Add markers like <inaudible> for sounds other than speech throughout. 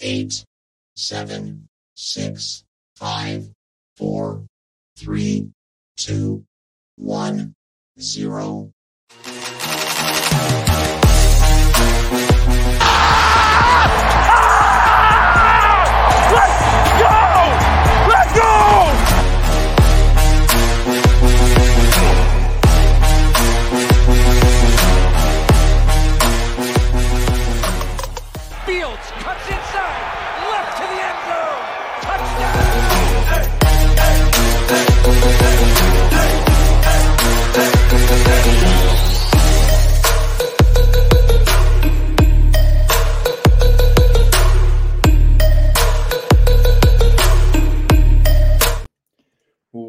eight, seven, six, five, four, three, two, one, zero. Fields <laughs>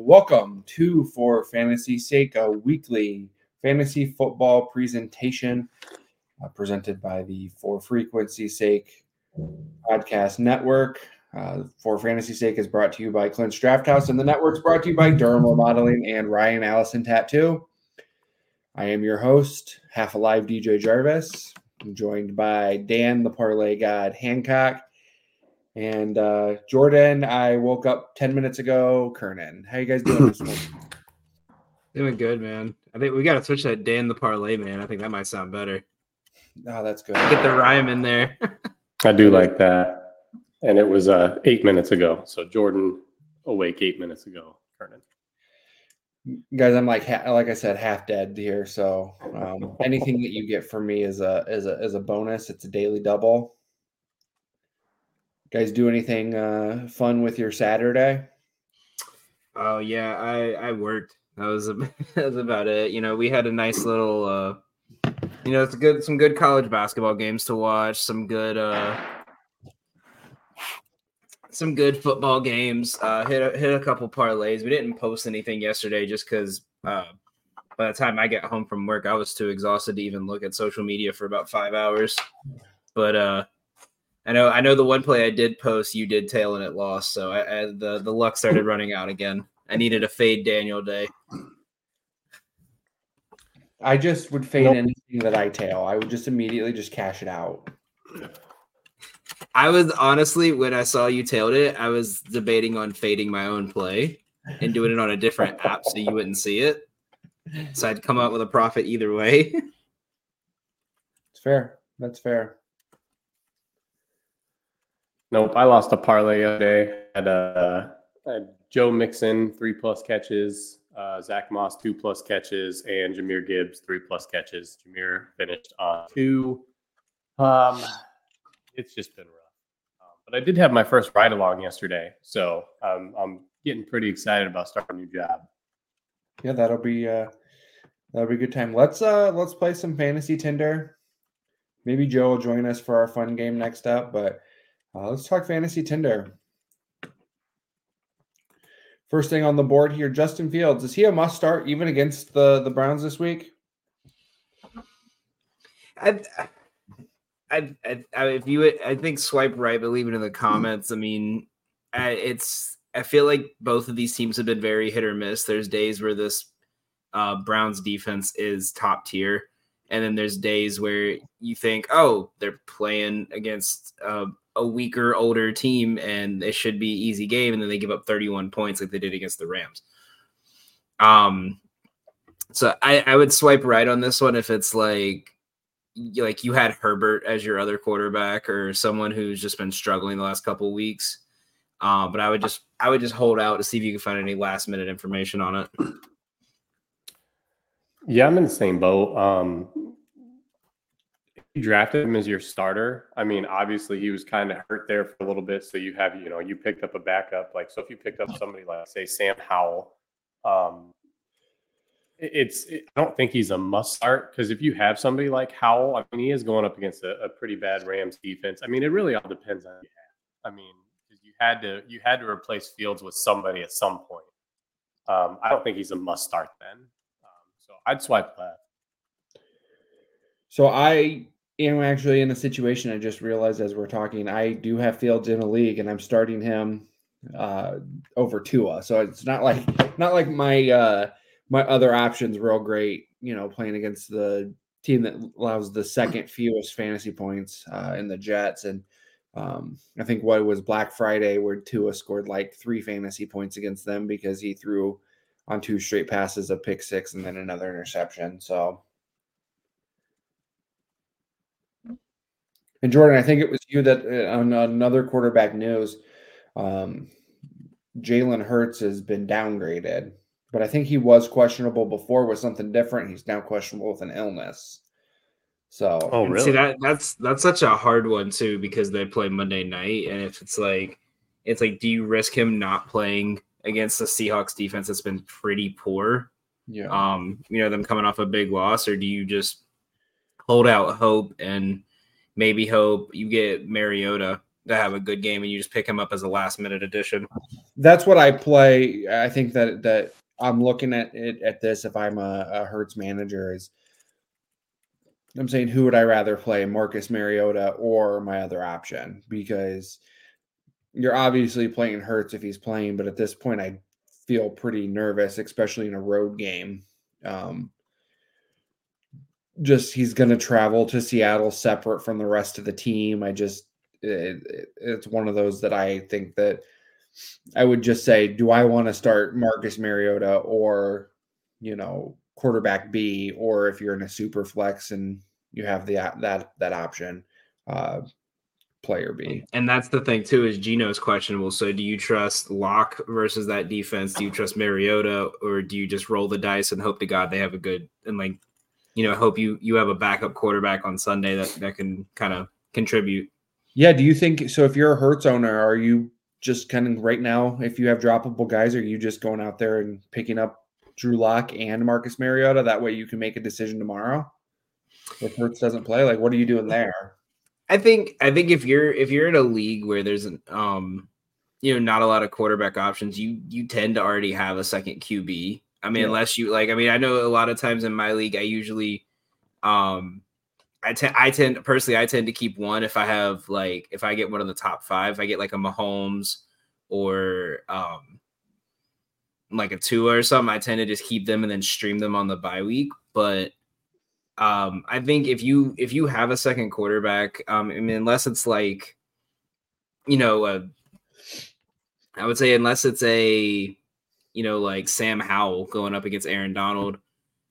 Welcome to For Fantasy Sake, a weekly fantasy football presentation uh, presented by the For Frequency Sake podcast network. Uh, For Fantasy Sake is brought to you by Clint's Draft House, and the network's brought to you by Durham Modeling and Ryan Allison Tattoo. I am your host, half alive DJ Jarvis. I'm joined by Dan, the parlay god Hancock, and uh, Jordan, I woke up 10 minutes ago. Kernan, how you guys doing this morning? <laughs> Doing good, man. I think we got to switch that Dan the parlay, man. I think that might sound better. Oh, that's good. Get the rhyme in there. <laughs> I do like that. And it was uh, eight minutes ago. So Jordan awake eight minutes ago. Kernan. guys, I'm like like I said, half dead here. So um, anything that you get from me is a is a is a bonus. It's a daily double. Guys, do anything uh, fun with your Saturday? oh yeah, I I worked. That was, a, <laughs> that was about it. You know, we had a nice little, uh, you know, it's good some good college basketball games to watch. Some good, uh, some good football games. Uh, hit a, hit a couple parlays. We didn't post anything yesterday just because. Uh, by the time I get home from work, I was too exhausted to even look at social media for about five hours. But uh, I know I know the one play I did post, you did tail and it lost, so I, I the the luck started <laughs> running out again. I needed a fade Daniel day. I just would fade Nope. anything that I tail. I would just immediately just cash it out. I was honestly when I saw you tailed it, I was debating on fading my own play and doing it on a different app so you wouldn't see it. So I'd come out with a profit either way. <laughs> It's fair. That's fair. Nope. I lost a parlay. I had, uh, Joe Mixon, three plus catches, uh, Zach Moss, two plus catches, and Jahmyr Gibbs, three plus catches. Jahmyr finished on two. Um, it's just been rough. Um, but I did have my first ride along yesterday. So um, I'm getting pretty excited about starting a new job. Yeah, that'll be uh that'll be a good time. Let's uh let's play some fantasy Tinder. Maybe Joe will join us for our fun game next up, but uh, let's talk fantasy Tinder. First thing on the board here, Justin Fields. Is he a must start even against the the Browns this week? I, I, I, if you, I think swipe right, but leave it in the comments. I mean, I, it's. I feel like both of these teams have been very hit or miss. There's days where this uh, Browns defense is top tier, and then there's days where you think, oh, they're playing against uh, a weaker, older team, and it should be easy game, and then they give up 31 points like they did against the Rams. Um, so I, I would swipe right on this one if it's like like you had Herbert as your other quarterback or someone who's just been struggling the last couple weeks. Uh, but I would just I would just hold out to see if you can find any last minute information on it. Yeah, I'm in the same boat. Um, drafted him as your starter. I mean, obviously he was kind of hurt there for a little bit, so you have you know you picked up a backup. Like so, if you picked up somebody like say Sam Howell, um, it's it, I don't think he's a must start because if you have somebody like Howell, I mean, he is going up against a, a pretty bad Rams defense. I mean, it really all depends on you have. I mean, you had to you had to replace Fields with somebody at some point. Um, I don't think he's a must start then. Um, so I'd swipe left. So I am actually in a situation I just realized as we're talking. I do have Fields in a league, and I'm starting him uh, over Tua. So it's not like not like my uh, my other options real great. You know, playing against the team that allows the second fewest fantasy points uh, in the Jets, and Um, I think what was Black Friday where Tua scored like three fantasy points against them because he threw on two straight passes, a pick six, and then another interception. So, and Jordan, I think it was you that uh, on another quarterback news, um, Jalen Hurts has been downgraded, but I think he was questionable before with something different. He's now questionable with an illness. So, Oh, And really? See that that's that's such a hard one too because they play Monday night, and if it's like it's like, do you risk him not playing against the Seahawks defense that's been pretty poor? yeah. Um, you know, them coming off a big loss, or do you just hold out hope and maybe hope you get Mariota to have a good game and you just pick him up as a last minute addition? that's what I play. I think that that I'm looking at it at this. If I'm a, a Hurts manager, is I'm saying who would I rather play, Marcus Mariota or my other option? Because you're obviously playing Hurts if he's playing, but at this point, I feel pretty nervous, especially in a road game. Um, just he's going to travel to Seattle separate from the rest of the team. I just it, it- it's one of those that I think that I would just say, do I want to start Marcus Mariota or, you know, quarterback B, or if you're in a super flex and you have the that that option, uh, player B. And that's the thing too is Geno's questionable. So do you trust Lock versus that defense? Do you trust Mariota, or do you just roll the dice and hope to God they have a good and like, you know, hope you you have a backup quarterback on Sunday that that can kind of contribute. Yeah. Do you think so? If you're a Hurts owner, are you just kind of right now, if you have droppable guys, are you just going out there and picking up Drew Lock and Marcus Mariota? That way you can make a decision tomorrow. If Hurts doesn't play, like what are you doing there? I think I think if you're if you're in a league where there's an um you know not a lot of quarterback options, you you tend to already have a second QB. I mean, Yeah. unless you like, I mean, I know a lot of times in my league, I usually um I tend I tend personally I tend to keep one if I have like if I get one of the top five, if I get like a Mahomes or um like a Tua or something, I tend to just keep them and then stream them on the bye week. But um, I think if you if you have a second quarterback, um, I mean, unless it's like, you know, uh, I would say unless it's a, you know, like Sam Howell going up against Aaron Donald,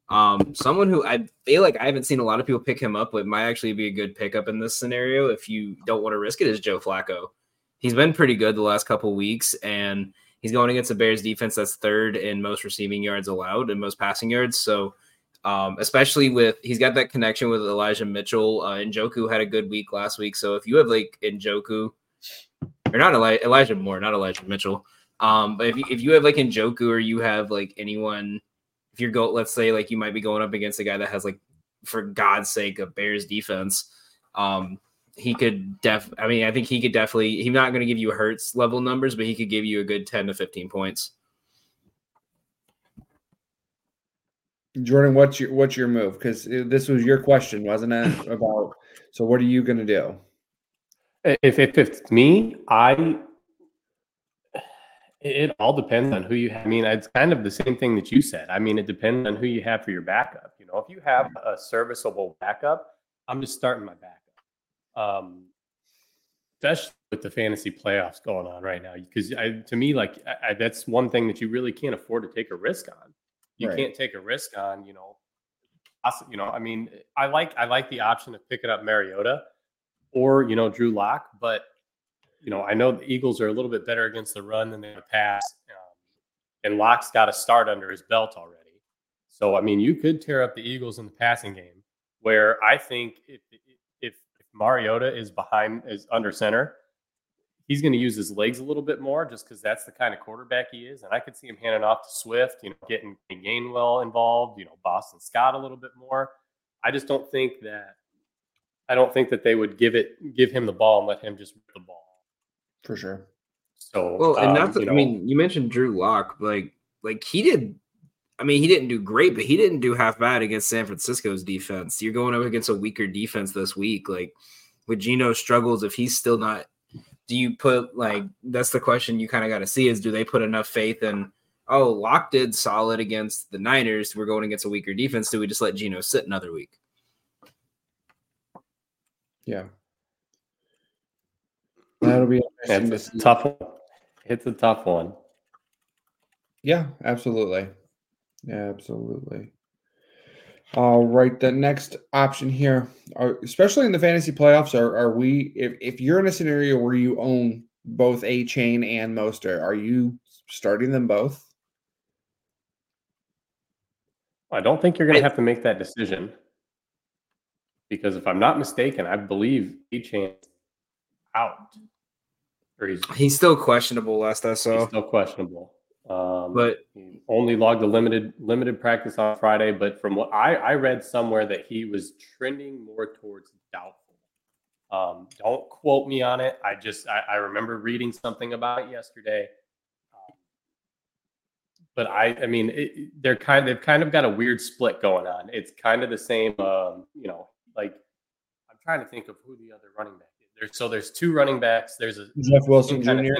um, someone who I feel like I haven't seen a lot of people pick him up but might actually be a good pickup in this scenario if you don't want to risk it is Joe Flacco. He's been pretty good the last couple weeks, and he's going against the Bears defense that's third in most receiving yards allowed and most passing yards. So um, especially with he's got that connection with Elijah Mitchell. Uh, Njoku had a good week last week, so if you have like Njoku, or not Eli- Elijah Moore, not Elijah Mitchell, um, but if you, if you have like Njoku or you have like anyone, if you're go, let's say like you might be going up against a guy that has like, for God's sake, a Bears defense, um, he could def. I mean, I think he could definitely. He's not going to give you Hurts level numbers, but he could give you a good ten to fifteen points. Jordan, what's your what's your move? Because this was your question, wasn't it? <laughs> About so, what are you going to do? If, if it's me, I it all depends on who you have. I mean, it's kind of the same thing that you said. I mean, it depends on who you have for your backup. You know, if you have a serviceable backup, I'm just starting my backup. Um, especially with the fantasy playoffs going on right now, because I, to me, like I, I, that's one thing that you really can't afford to take a risk on. You Right. can't take a risk on, you know, you know. I mean, I like I like the option of picking up Mariota or you know Drew Lock, but you know I know the Eagles are a little bit better against the run than they the pass, um, and Lock's got a start under his belt already. So I mean, you could tear up the Eagles in the passing game, where I think if if, if Mariota is behind is under center, he's going to use his legs a little bit more, just because that's the kind of quarterback he is, and I could see him handing off to Swift, you know, getting Gainwell involved, you know, Boston Scott a little bit more. I just don't think that I don't think that they would give it give him the ball and let him just rip the ball. For sure. So Well, and um, that's you I mean, you mentioned Drew Lock, like like he did. I mean, he didn't do great, but he didn't do half bad against San Francisco's defense. You're going up against a weaker defense this week, like with Geno struggles. If he's still not, do you put like that's the question you kind of got to see is do they put enough faith in? Oh, Lock did solid against the Niners. We're going against a weaker defense. Do we just let Geno sit another week? Yeah. That'll be interesting to It's a see. tough one. It's a tough one. Yeah, absolutely. Yeah, absolutely. All right, the next option here, are, especially in the fantasy playoffs, are are we? If if you're in a scenario where you own both Achane and Mostert, are you starting them both? I don't think you're going to have to make that decision because if I'm not mistaken, I believe Achane out or he's, He's still questionable. Last I he's saw, still questionable. Um, but only logged a limited limited practice on Friday, but from what I, I read somewhere that he was trending more towards doubtful. Um, don't quote me on it. I just I, I remember reading something about it yesterday. Um, but I I mean it, they're kind they've kind of got a weird split going on. It's kind of the same. Um, you know, like I'm trying to think of who the other running back is. There's so there's two running backs. There's a Jeff Wilson Jr.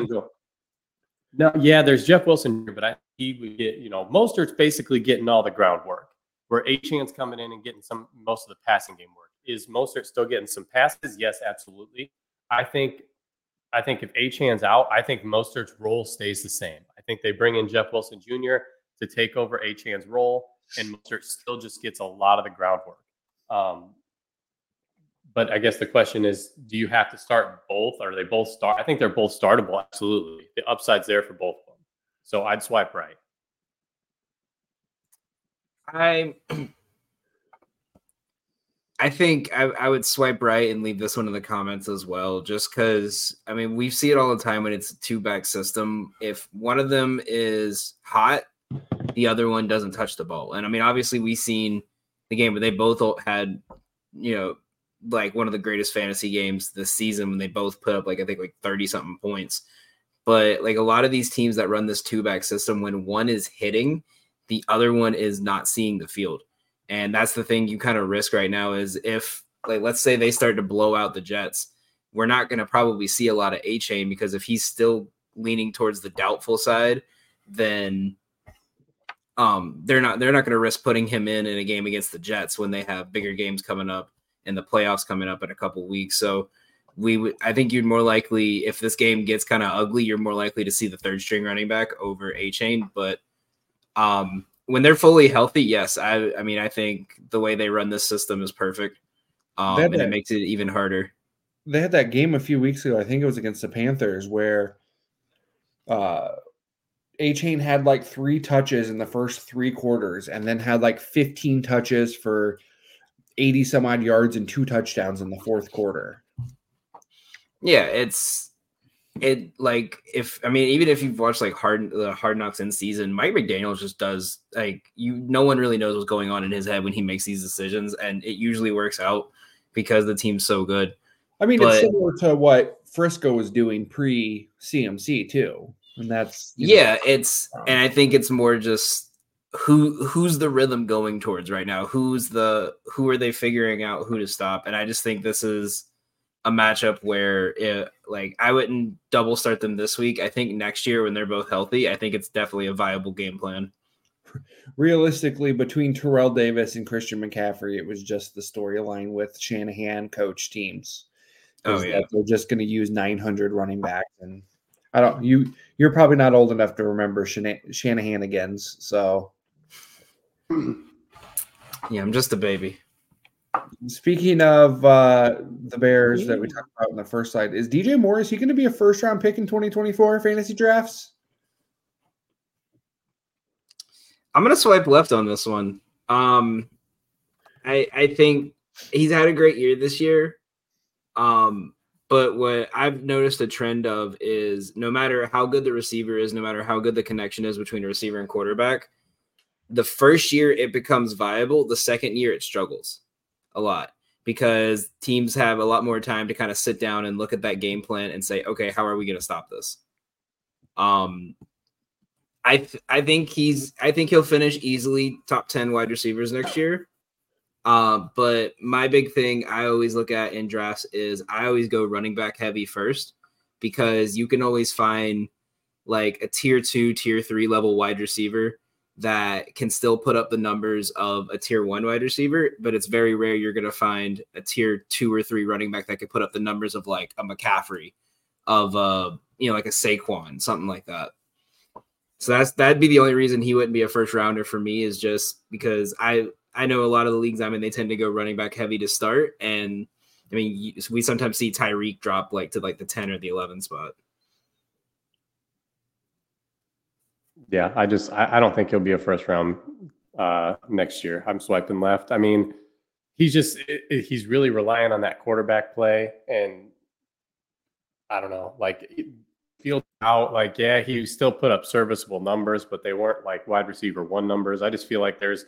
No, yeah, there's Jeff Wilson but I he would get, you know, Mostert's basically getting all the groundwork. Where Achane's coming in and getting some most of the passing game work. Is Mostert still getting some passes? Yes, absolutely. I think I think if Achane's out, I think Mostert's role stays the same. I think they bring in Jeff Wilson Jr. to take over Achane's role, and Mostert still just gets a lot of the groundwork. Um, but I guess the question is, do you have to start both? Or are they both start? I think they're both startable. Absolutely, the upside's there for both of them. So I'd swipe right. I <clears throat> I think I, I would swipe right and leave this one in the comments as well, just because I mean we see it all the time when it's a two back system. If one of them is hot, the other one doesn't touch the ball. And I mean, obviously we seen the game where they both had, you know, like one of the greatest fantasy games this season when they both put up like I think like 30 something points. But like a lot of these teams that run this two back system, when one is hitting, the other one is not seeing the field. And that's the thing you kind of risk right now is if like let's say they start to blow out the Jets, we're not going to probably see a lot of Achane because if he's still leaning towards the doubtful side, then um they're not they're not going to risk putting him in in a game against the Jets when they have bigger games coming up and the playoffs coming up in a couple weeks. So we would I think you'd more likely if this game gets kind of ugly, you're more likely to see the third string running back over Achane, but um when they're fully healthy, yes, I I mean I think the way they run this system is perfect. Um, That- and it makes it even harder. They had that game a few weeks ago. I think it was against the Panthers where uh Achane had like three touches in the first three quarters and then had like 15 touches for 80 some odd yards and two touchdowns in the fourth quarter. Yeah, it's it like if I mean even if you've watched like hard the Hard Knocks in season, Mike McDaniel just does like you. No one really knows what's going on in his head when he makes these decisions, and it usually works out because the team's so good. I mean, But- it's similar to what Frisco was doing pre CMC too. And that's you know, Yeah, it's um, and I think it's more just who who's the rhythm going towards right now? Who's the who are they figuring out who to stop? And I just think this is a matchup where it, like I wouldn't double start them this week. I think next year when they're both healthy, I think it's definitely a viable game plan. realistically between Terrell Davis and Christian McCaffrey, it was just the storyline with Shanahan coach teams. Oh, yeah. they're just going to use 900 running backs, and I don't. You you're probably not old enough to remember Shana- Shanahan again's. So <clears throat> Yeah, I'm just a baby. speaking of uh, the Bears that we talked about in the first slide, is DJ Moore is he going to be a first round pick in 2024 fantasy drafts? I'm gonna swipe left on this one. Um, I I think he's had a great year this year. Um, but what I've noticed a trend of is no matter how good the receiver is, no matter how good the connection is between a receiver and quarterback, the first year it becomes viable. The second year it struggles a lot because teams have a lot more time to kind of sit down and look at that game plan and say, okay, how are we going to stop this? Um, I th- I think he's I think he'll finish easily top 10 wide receivers next year. Um, but my big thing I always look at in drafts is I always go running back heavy first because you can always find like a tier two, tier three level wide receiver that can still put up the numbers of a tier one wide receiver, but it's very rare you're going to find a tier two or three running back that could put up the numbers of like a McCaffrey, of uh you know like a Saquon, something like that. So that's that'd be the only reason he wouldn't be a first rounder for me is just because I I know a lot of the leagues I'm in they tend to go running back heavy to start, and I mean we sometimes see Tyreek drop like to like the ten or the eleven spot. Yeah, I just I, I don't think he'll be a first round uh, next year. I'm swiping left. I mean, he's just it, it, he's really relying on that quarterback play, and I don't know, like field out. Like, yeah, he still put up serviceable numbers, but they weren't like wide receiver one numbers. I just feel like there's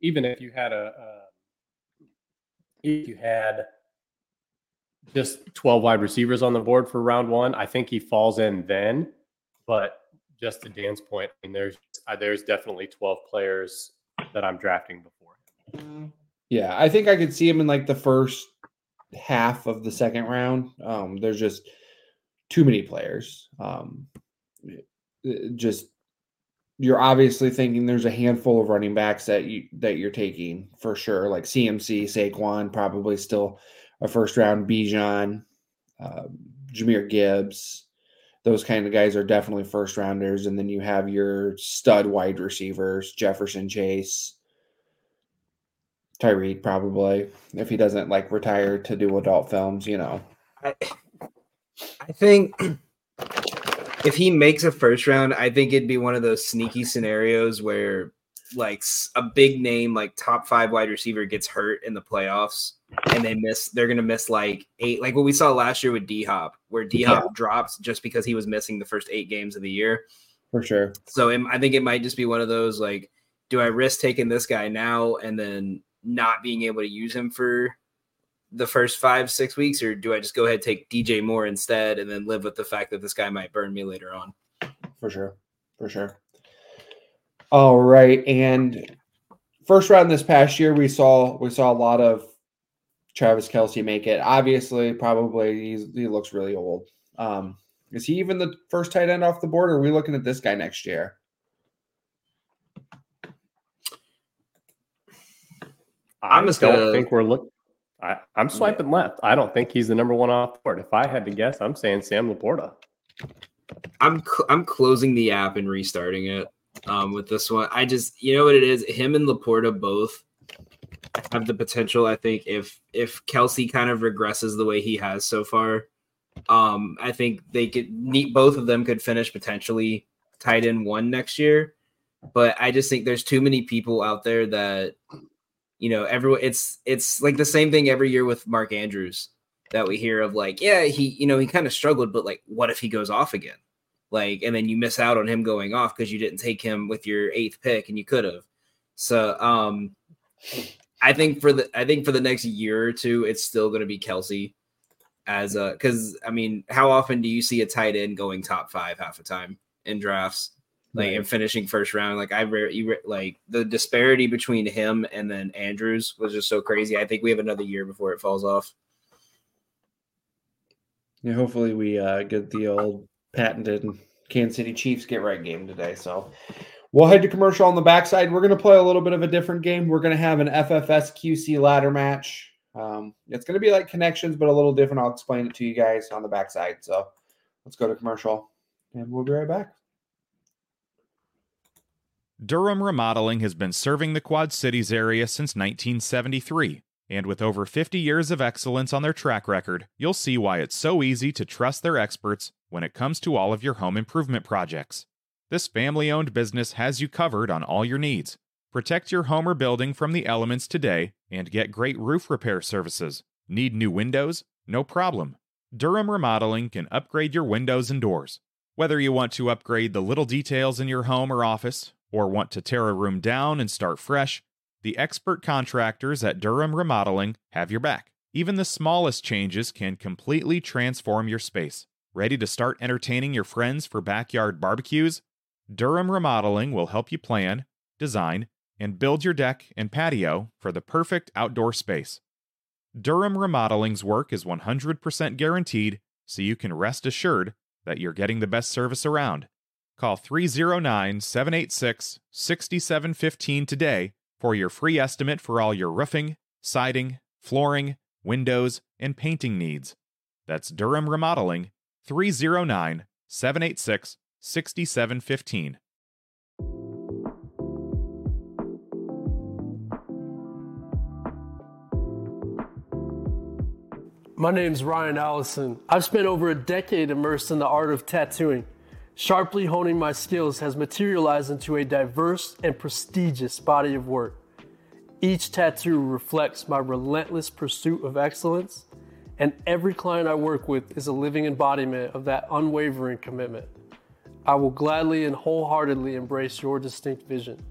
even if you had a, a if you had just 12 wide receivers on the board for round one, I think he falls in then. But just to Dan's point, I mean, there's uh, there's definitely 12 players that I'm drafting before. Yeah, I think I could see him in like the first half of the second round. Um, there's just too many players. Um, just you're obviously thinking there's a handful of running backs that you that you're taking for sure, like CMC, Saquon, probably still a first round. Bijan, uh, Jahmyr Gibbs, those kind of guys are definitely first rounders. And then you have your stud wide receivers, Jefferson Chase, Tyreek, probably, if he doesn't like retire to do adult films, you know. I, I think if he makes a first round, I think it'd be one of those sneaky scenarios where like a big name like top five wide receiver gets hurt in the playoffs and they miss they're gonna miss like eight like what we saw last year with D Hop where D Hop yeah. drops just because he was missing the first eight games of the year. For sure. So it, I think it might just be one of those like do I risk taking this guy now and then not being able to use him for the first five six weeks or do I just go ahead and take DJ Moore instead and then live with the fact that this guy might burn me later on? For sure. For sure all right, and first round this past year, we saw we saw a lot of Travis Kelce make it. Obviously, probably he looks really old. Um, is he even the first tight end off the board? Or are we looking at this guy next year? I'm just don't gonna... think we're looking. I, am swiping yeah. left. I don't think he's the number one off the board. If I had to guess, I'm saying Sam LaPorta. I'm cl- I'm closing the app and restarting it um, with this one. I just, you know what it is. Him and LaPorta both have the potential. I think if if Kelce kind of regresses the way he has so far, um, I think they could meet both of them could finish potentially tight end one next year. But I just think there's too many people out there that you know everyone. It's it's like the same thing every year with Mark Andrews that we hear of like yeah he you know he kind of struggled but like what if he goes off again like and then you miss out on him going off because you didn't take him with your eighth pick and you could have so um i think for the i think for the next year or two it's still going to be Kelce as a because i mean how often do you see a tight end going top five half the time in drafts? Like right. and finishing first round like i rarely like the disparity between him and then andrews was just so crazy. I think we have another year before it falls off. Yeah hopefully we uh get the old patented Kansas City Chiefs get right game today. So we'll head to commercial on the backside. We're going to play a little bit of a different game. We're going to have an FFS QC ladder match. Um, it's going to be like connections, but a little different. I'll explain it to you guys on the backside. So let's go to commercial and we'll be right back. Durham Remodeling has been serving the Quad Cities area since 1973. And with over 50 years of excellence on their track record, you'll see why it's so easy to trust their experts when it comes to all of your home improvement projects. This family owned business has you covered on all your needs. Protect your home or building from the elements today and get great roof repair services. Need new windows? No problem. Durham Remodeling can upgrade your windows and doors. Whether you want to upgrade the little details in your home or office, or want to tear a room down and start fresh, the expert contractors at Durham Remodeling have your back. Even the smallest changes can completely transform your space. Ready to start entertaining your friends for backyard barbecues? Durham Remodeling will help you plan, design, and build your deck and patio for the perfect outdoor space. Durham Remodeling's work is 100% guaranteed, so you can rest assured that you're getting the best service around. Call 309 786 6715 today for your free estimate for all your roofing, siding, flooring, windows, and painting needs. That's Durham Remodeling 309 786 6715. My name's Ryan Allison. I've spent over a decade immersed in the art of tattooing. Sharply honing my skills has materialized into a diverse and prestigious body of work. Each tattoo reflects my relentless pursuit of excellence, and every client I work with is a living embodiment of that unwavering commitment. I will gladly and wholeheartedly embrace your distinct vision.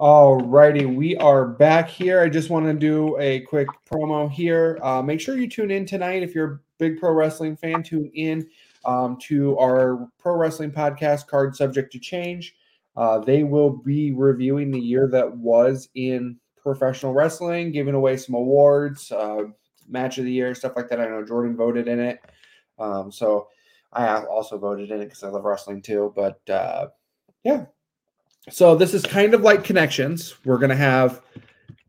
All righty, we are back here. I just want to do a quick promo here. Uh, make sure you tune in tonight if you're a big pro wrestling fan. Tune in um, to our pro wrestling podcast, Card Subject to Change. Uh, they will be reviewing the year that was in professional wrestling, giving away some awards, uh, match of the year, stuff like that. I know Jordan voted in it, um, so I also voted in it because I love wrestling too. But uh, yeah, so this is kind of like connections. We're gonna have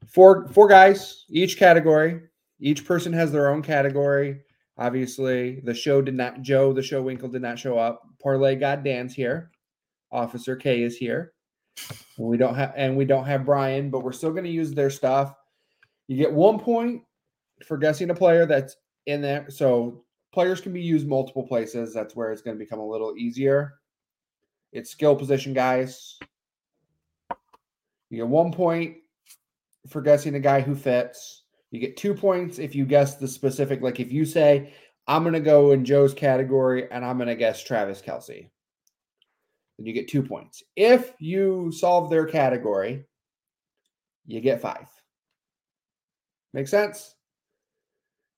four four guys each category. Each person has their own category. Obviously, the show did not. Joe, the show Winkle did not show up. Parlay God Dan's here. Officer K is here. We don't have and we don't have Brian, but we're still going to use their stuff. You get one point for guessing a player that's in there. So players can be used multiple places. That's where it's going to become a little easier. It's skill position guys. You get one point for guessing a guy who fits. You get two points if you guess the specific. Like if you say, I'm going to go in Joe's category and I'm going to guess Travis Kelce, then you get two points. If you solve their category, you get five. Make sense?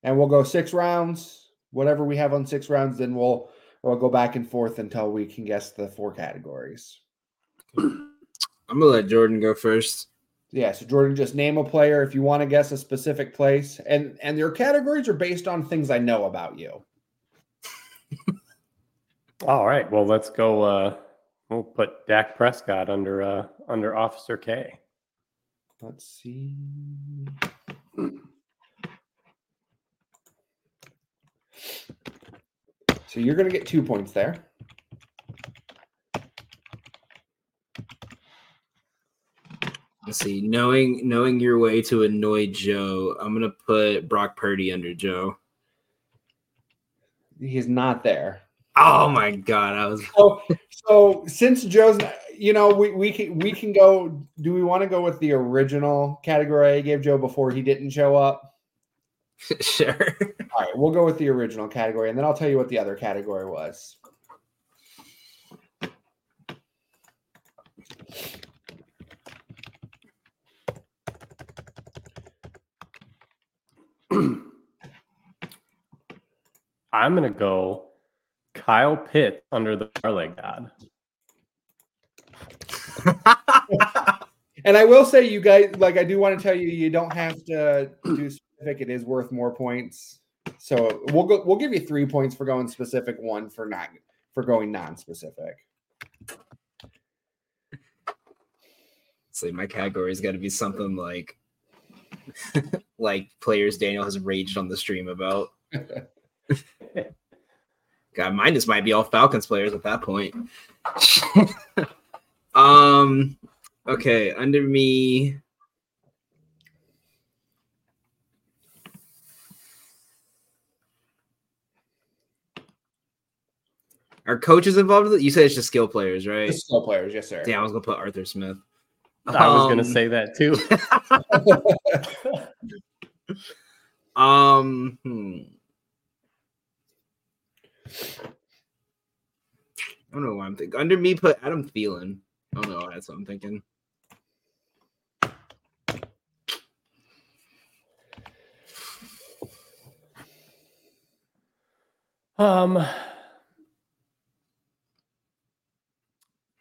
And we'll go six rounds. Whatever we have on six rounds, then we'll we'll go back and forth until we can guess the four categories. <clears throat> I'm gonna let Jordan go first. Yeah, so Jordan, just name a player if you want to guess a specific place, and and your categories are based on things I know about you. <laughs> All right. Well, let's go. Uh, we'll put Dak Prescott under uh, under Officer K. Let's see. So you're going to get two points there. Let's see. Knowing knowing your way to annoy Joe, I'm gonna put Brock Purdy under Joe. He's not there. Oh my god, I was So, so since Joe's, you know, we we can we can go. Do we want to go with the original category I gave Joe before he didn't show up? <laughs> sure. All right, we'll go with the original category, and then I'll tell you what the other category was. I'm gonna go Kyle Pitt under the parlay god. And I will say, you guys, like, I do want to tell you, you don't have to do specific. It is worth more points. So we'll go. We'll give you three points for going specific, one for not for going non-specific. See, my category's got to be something like <laughs> like players Daniel has raged on the stream about. <laughs> God, mine just might be all Falcons players at that point. <laughs> um, okay, under me. Are coaches involved with it? You said it's just skill players, right? Just skill players, yes, sir. Yeah, I was gonna put Arthur Smith. I was gonna Um, say that too. <laughs> Um, hmm. I don't know why I'm thinking. Under me, put Adam Thielen. I don't know. why That's what I'm thinking. Um,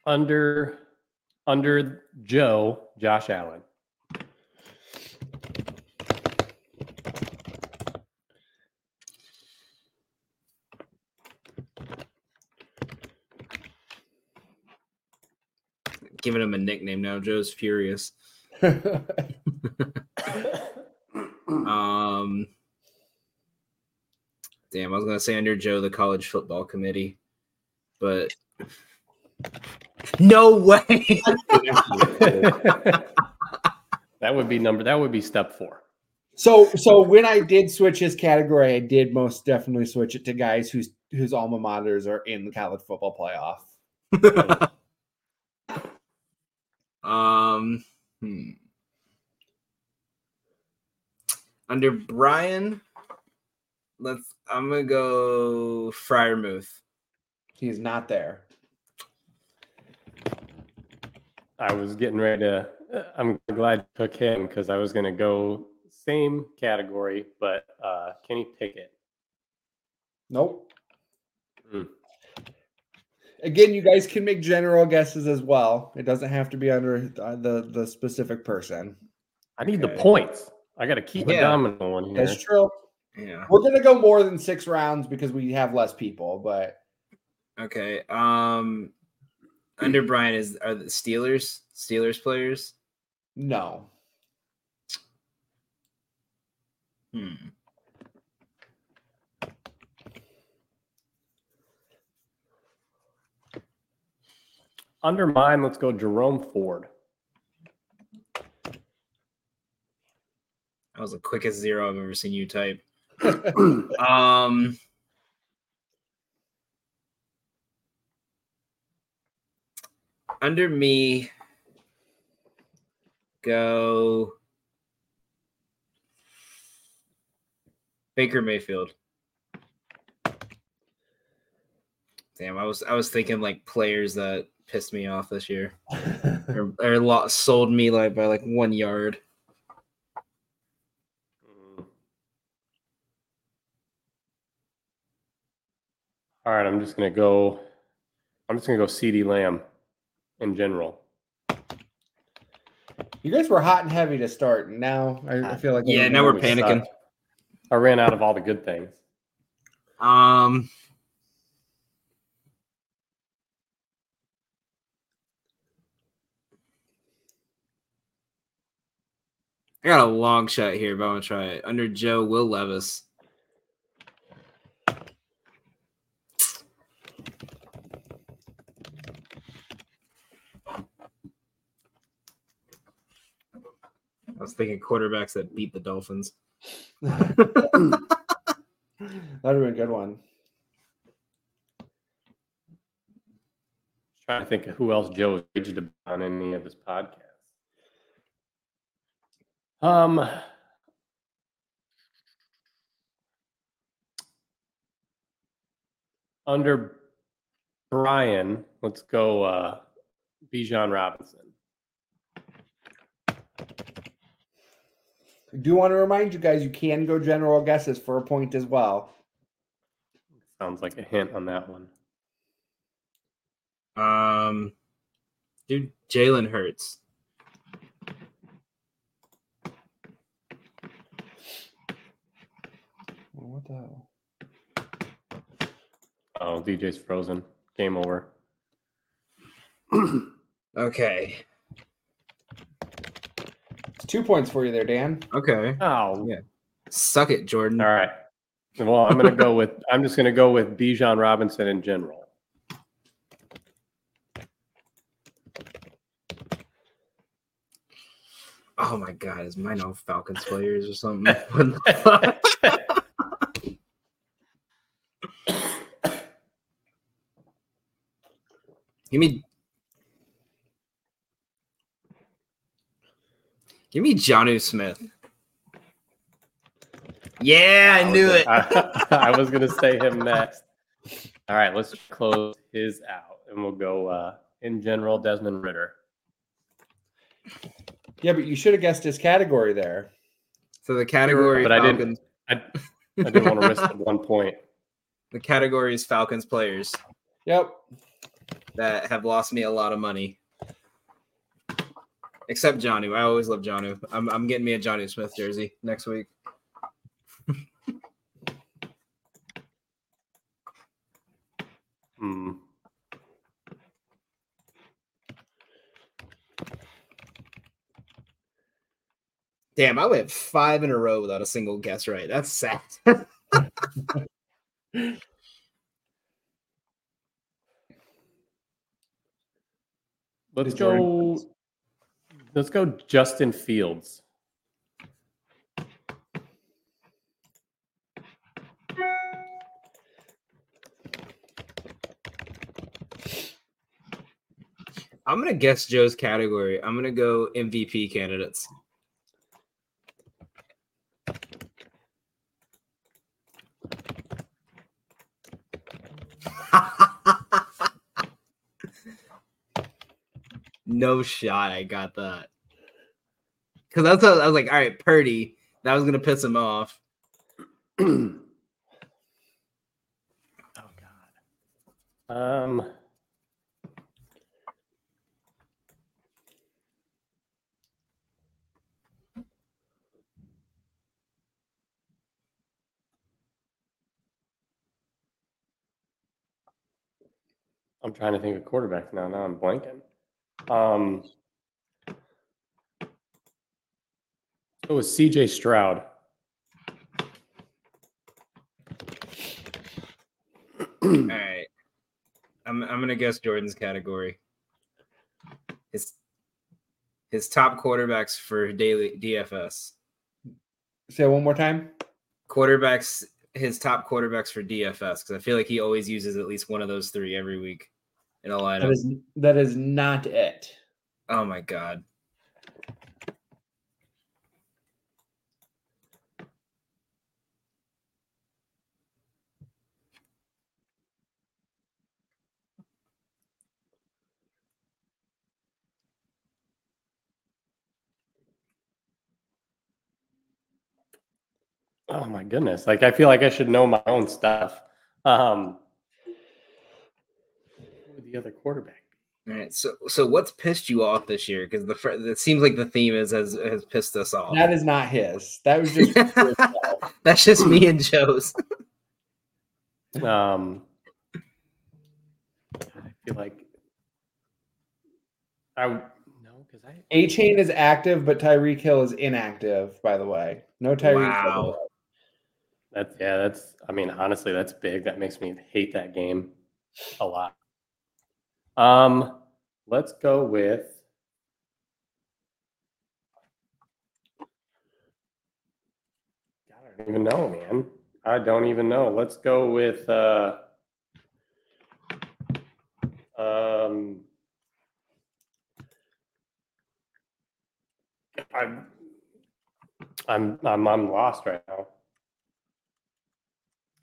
under under Joe, Josh Allen. giving him a nickname now. Joe's furious. <laughs> Um, damn, I was gonna say under Joe the college football committee, but no way. <laughs> that would be number. That would be step four. so so when I did switch his category, I did most definitely switch it to guys whose whose alma maters are in the college football playoff. <laughs> um, hmm. under Brian, let's. I'm gonna go Freiermuth. He's not there. I was getting ready to. I'm glad you took him because I was going to go same category, but uh, Kenny Pickett. Nope. Hmm. Again, you guys can make general guesses as well. It doesn't have to be under uh, the the specific person. I need Okay. the points. I got to keep Yeah. a dominant one here. That's true. Yeah. We're gonna go more than six rounds because we have less people, but Okay. Um, under Brian is are the Steelers Steelers players. no. Hmm. Under mine, let's go Jerome Ford. That was the quickest zero I've ever seen you type. <laughs> um, under me, go Baker Mayfield. Damn, I was I was thinking like players that pissed me off this year <laughs> or, or lo- sold me like by like one yard. All right, I'm just gonna go. I'm just gonna go CeeDee Lamb in general. You guys were hot and heavy to start, and now I, I feel like Yeah, now we're panicking. sucked. I ran out of all the good things. Um, I got a long shot here, but I'm gonna try it. Under Joe, Will Levis. I was thinking quarterbacks that beat the Dolphins. <laughs> That'd have been a good one. Trying to think of who else Joe aged about on any of his podcasts. Um, under Brian, let's go uh, Bijan Robinson. I do want to remind you guys you can go general guesses for a point as well. Sounds like a hint on that one. Um, dude, Jalen Hurts. What the hell? Oh, DJ's frozen. Game over. <clears throat> Okay. It's two points for you there, Dan. Okay. Oh, Yeah. Suck it, Jordan. all right. Well, I'm gonna go with. I'm just gonna go with Bijan Robinson in general. Oh my god, is mine all Falcons players or something? <laughs> What the fuck? <laughs> Give me Give me Jonnu Smith. Yeah, I knew it. I, <laughs> <laughs> I was gonna say him next. All right, let's close his out, and we'll go uh, in general. Desmond Ridder. Yeah, but you should have guessed his category there. So the category But I didn't- I, I didn't want to risk the one point. <laughs> the category is Falcons players Yep. that have lost me a lot of money. Except Johnny. I always love Johnny. I'm, I'm getting me a Johnny Smith jersey next week. hmm. Damn, I went five in a row without a single guess right. That's sad. <laughs> Let's go. Let's go, Justin Fields. I'm gonna guess Joe's category. I'm gonna go MVP candidates. No shot. I got that. Cause that's what I was like, all right, Purdy. That was gonna piss him off. <clears throat> oh God. Um. I'm trying to think of quarterbacks now. Now I'm blanking. Um. It was C.J. Stroud. All right. I'm I'm gonna guess Jordan's category. His his top quarterbacks for daily DFS. Say it one more time. Quarterbacks his top quarterbacks for DFS because I feel like he always uses at least one of those three every week in a That lineup. is that is not it. oh my god. Oh my goodness! Like I feel like I should know my own stuff. Um, who would the other quarterback? All right. So so what's pissed you off this year? Because the fir- it seems like the theme is has has pissed us off. That is not his. That was just <laughs> That's just me and Joe's. <laughs> Um, I feel like I would no because I Achane is active, but Tyreek Hill is inactive. By the way, no Tyreek. Wow. Hill. that's yeah that's I mean honestly that's big. That makes me hate that game a lot. Um, let's go with. I don't even know, man. I don't even know. Let's go with uh um I'm I'm I'm I'm lost right now.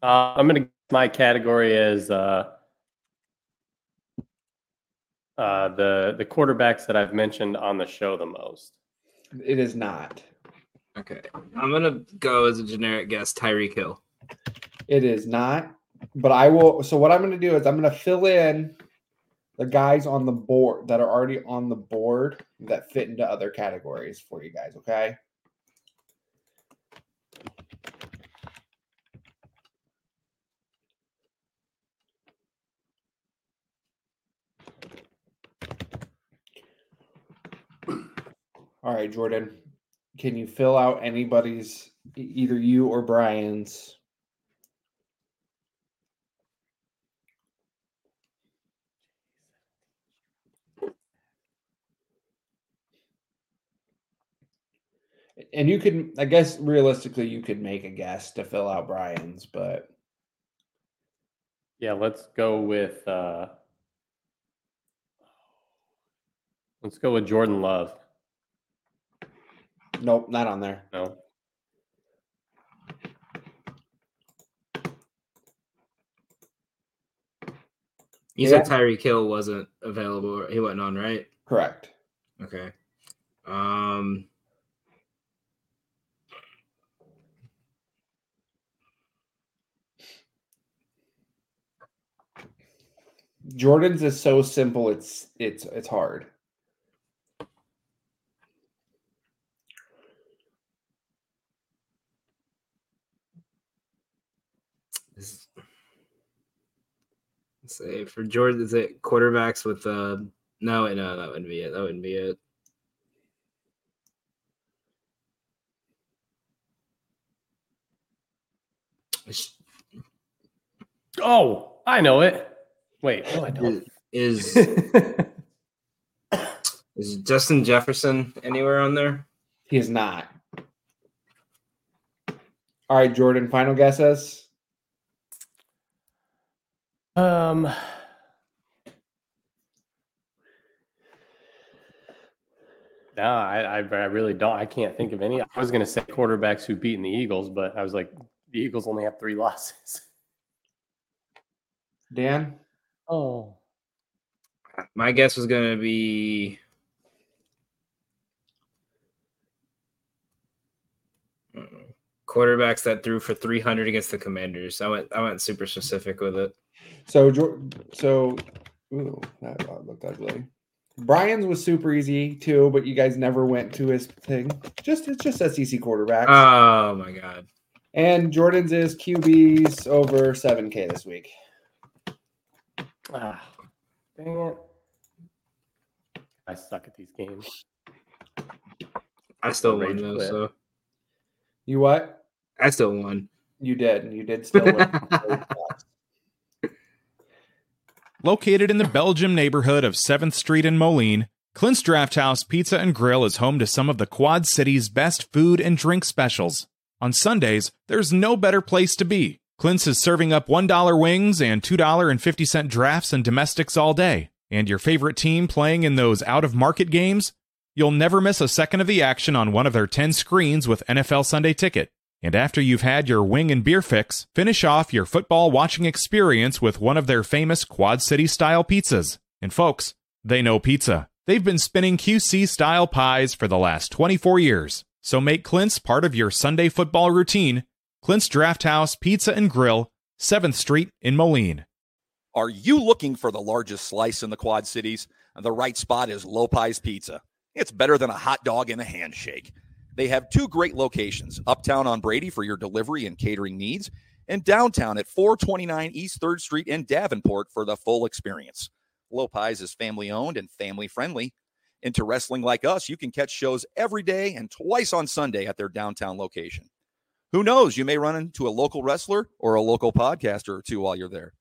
Uh, I'm gonna my category is uh uh the the quarterbacks that I've mentioned on the show the most. It is not. Okay. I'm gonna go as a generic guess, Tyreek Hill. It is not. But I will. So what I'm going to do is I'm going to fill in the guys on the board that are already on the board that fit into other categories for you guys. Okay. All right, Jordan. Can you fill out anybody's, either you or Brian's? And you could, I guess, realistically, you could make a guess to fill out Brian's, but Yeah, let's go with uh let's go with Jordan Love. Nope, not on there. No. You said Tyreek Hill wasn't available. He wasn't on, right? Correct. Okay. Um. Jordan's is so simple. It's it's it's hard. Is, say for Jordan, is it quarterbacks with uh no no that wouldn't be it. That wouldn't be it. Oh, I know it. Wait, no, I don't. Is <laughs> is Justin Jefferson anywhere on there? He is not. All right, Jordan, final guesses um, no, I, I, I really don't. I can't think of any. I was going to say quarterbacks who beaten the Eagles, but I was like, the Eagles only have three <laughs> losses. Dan? Oh, My guess was going to be. I don't know. Quarterbacks that threw for 300 against the Commanders. I went. I went super specific with it. So, Jor- so, ooh, that looked ugly. Brian's was super easy too, but you guys never went to his thing. Just it's just SEC quarterbacks. Oh my god. and Jordan's is QBs over 7K this week. ah, dang it! I suck at these games. I still Rage won though. quit. So You what? I still won. You did. You did still win. <laughs> Located in the Belgium neighborhood of 7th Street in Moline, Clint's Draft House Pizza and Grill is home to some of the Quad City's best food and drink specials. On Sundays, there's no better place to be. Clint's is serving up $1 wings and $2.50 drafts and domestics all day. And your favorite team playing in those out of market games? You'll never miss a second of the action on one of their 10 screens with NFL Sunday Ticket. And after you've had your wing and beer fix, finish off your football watching experience with one of their famous Quad City style pizzas. And folks, they know pizza. They've been spinning QC style pies for the last 24 years. So make Clint's part of your Sunday football routine. Clint's Draft House Pizza and Grill, 7th Street in Moline. Are you looking for the largest slice in the Quad Cities? The right spot is Lopez Pizza. It's better than a hot dog and a handshake. They have two great locations uptown on Brady for your delivery and catering needs, and downtown at 429 East 3rd Street in Davenport for the full experience. Lopez is family owned and family friendly. Into wrestling like us, you can catch shows every day and twice on Sunday at their downtown location. Who knows? You may run into a local wrestler or a local podcaster or two while you're there.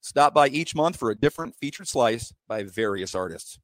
Stop by each month for a different featured slice by various artists.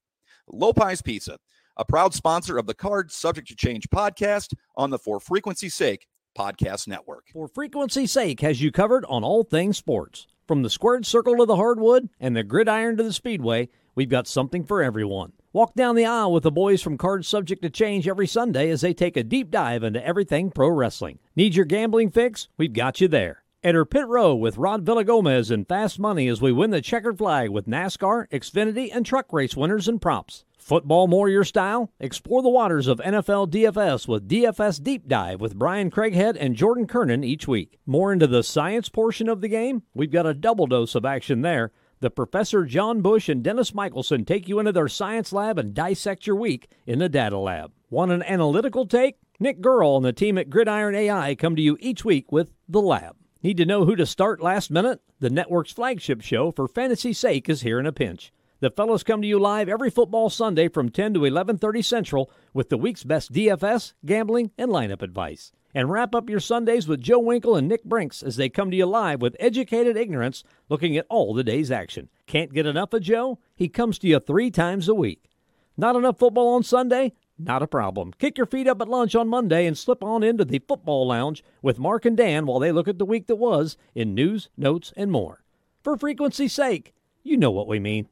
Lopez Pizza, a proud sponsor of the Card Subject to Change podcast on the For Frequency Sake podcast network. For frequency's sake, has you covered on all things sports. From the squared circle to the hardwood and the gridiron to the speedway, we've got something for everyone. Walk down the aisle with the boys from Cards Subject to Change every Sunday as they take a deep dive into everything pro wrestling. Need your gambling fix? We've got you there. Enter Pit Row with Rod Villagomez and Fast Money as we win the checkered flag with NASCAR, Xfinity, and truck race winners and props. Football more your style? Explore the waters of NFL DFS with DFS Deep Dive with Brian Craighead and Jordan Kernan each week. More into the science portion of the game? We've got a double dose of action there. The Professor John Bush and Dennis Michelson take you into their science lab and dissect your week in the data lab. Want an analytical take? Nick Gurl and the team at Gridiron AI come to you each week with The Lab. Need to know who to start last minute? The network's flagship show for fantasy's sake is here in a pinch. The fellows come to you live every football Sunday from 10 to 11:30 Central with the week's best DFS, gambling, and lineup advice. And wrap up your Sundays with Joe Winkle and Nick Brinks as they come to you live with educated ignorance looking at all the day's action. Can't get enough of Joe? He comes to you 3 times a week. Not enough football on Sunday? Not a problem. Kick your feet up at lunch on Monday and slip on into the football lounge with Mark and Dan while they look at the week that was in news, notes, and more. For frequency's sake, you know what we mean.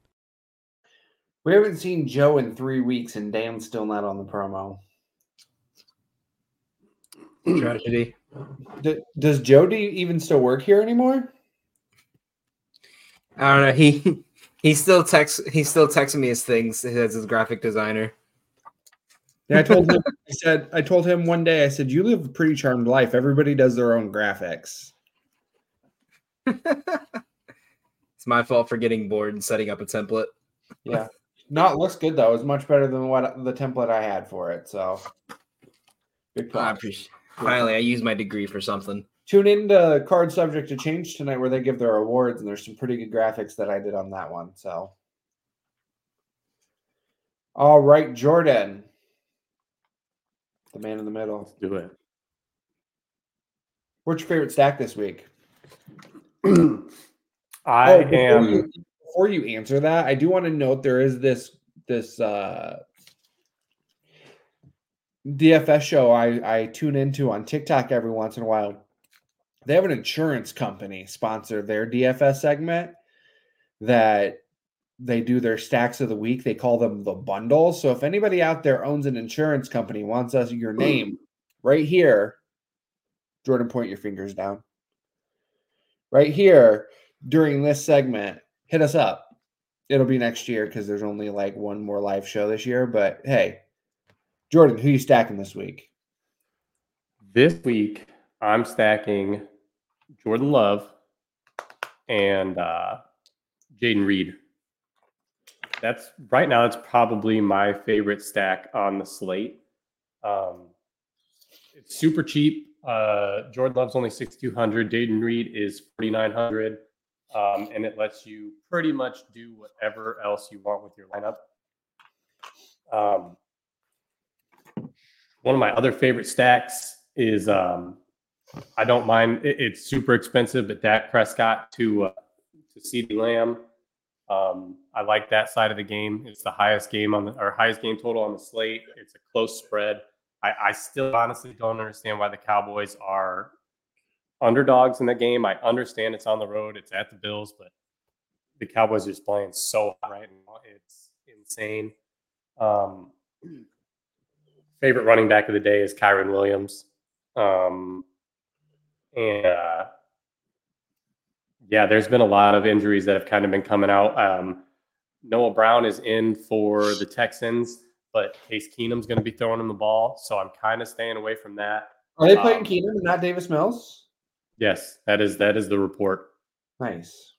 We haven't seen Joe in three weeks, and Dan's still not on the promo. Tragedy. D- does Joe do even still work here anymore? I don't know. He he still texts he still texting me his things as his graphic designer. Yeah, I told him. I said I told him one day. I said, "You live a pretty charmed life. Everybody does their own graphics." <laughs> It's my fault for getting bored and setting up a template. Yeah, no, it looks good though. It's much better than what the template I had for it. So, big I appreciate. Finally, I used my degree for something. Tune in to Card Subject to Change tonight, where they give their awards, and there's some pretty good graphics that I did on that one. So, all right, Jordan, the man in the middle. Do it. What's your favorite stack this week? <clears throat> I Oh, before am. You, before you answer that, I do want to note there is this this uh DFS show I I tune into on TikTok every once in a while. They have an insurance company sponsor their DFS segment that they do their stacks of the week. They call them the bundles. So if anybody out there owns an insurance company, wants us your name right here, Jordan, point your fingers down. Right here during this segment, hit us up. It'll be next year because there's only like one more live show this year. But hey, Jordan, who you stacking this week? This week, I'm stacking Jordan Love and uh, Jayden Reed. That's right now. That's probably my favorite stack on the slate. Um, it's super cheap. Uh, Jordan Love's only 6,200. Jayden Reed is 4,900. Um, and it lets you pretty much do whatever else you want with your lineup. Um, one of my other favorite stacks is um, I don't mind. It, it's super expensive, but Dak Prescott to uh, to CeeDee Lamb. Um, I like that side of the game. It's the highest game on the highest game total on the slate. It's a close spread. I, I still honestly don't understand why the Cowboys are underdogs in the game. I understand it's on the road, it's at the Bills, but the Cowboys are just playing so hot right now. It's insane. Um, favorite running back of the day is Kyren Williams. Um, and uh, yeah, there's been a lot of injuries that have kind of been coming out. Um, Noah Brown is in for the Texans, but Case Keenum's going to be throwing him the ball, so I'm kind of staying away from that. Are they playing Um, Keenum and not Davis Mills? Yes, that is that is the report. Nice.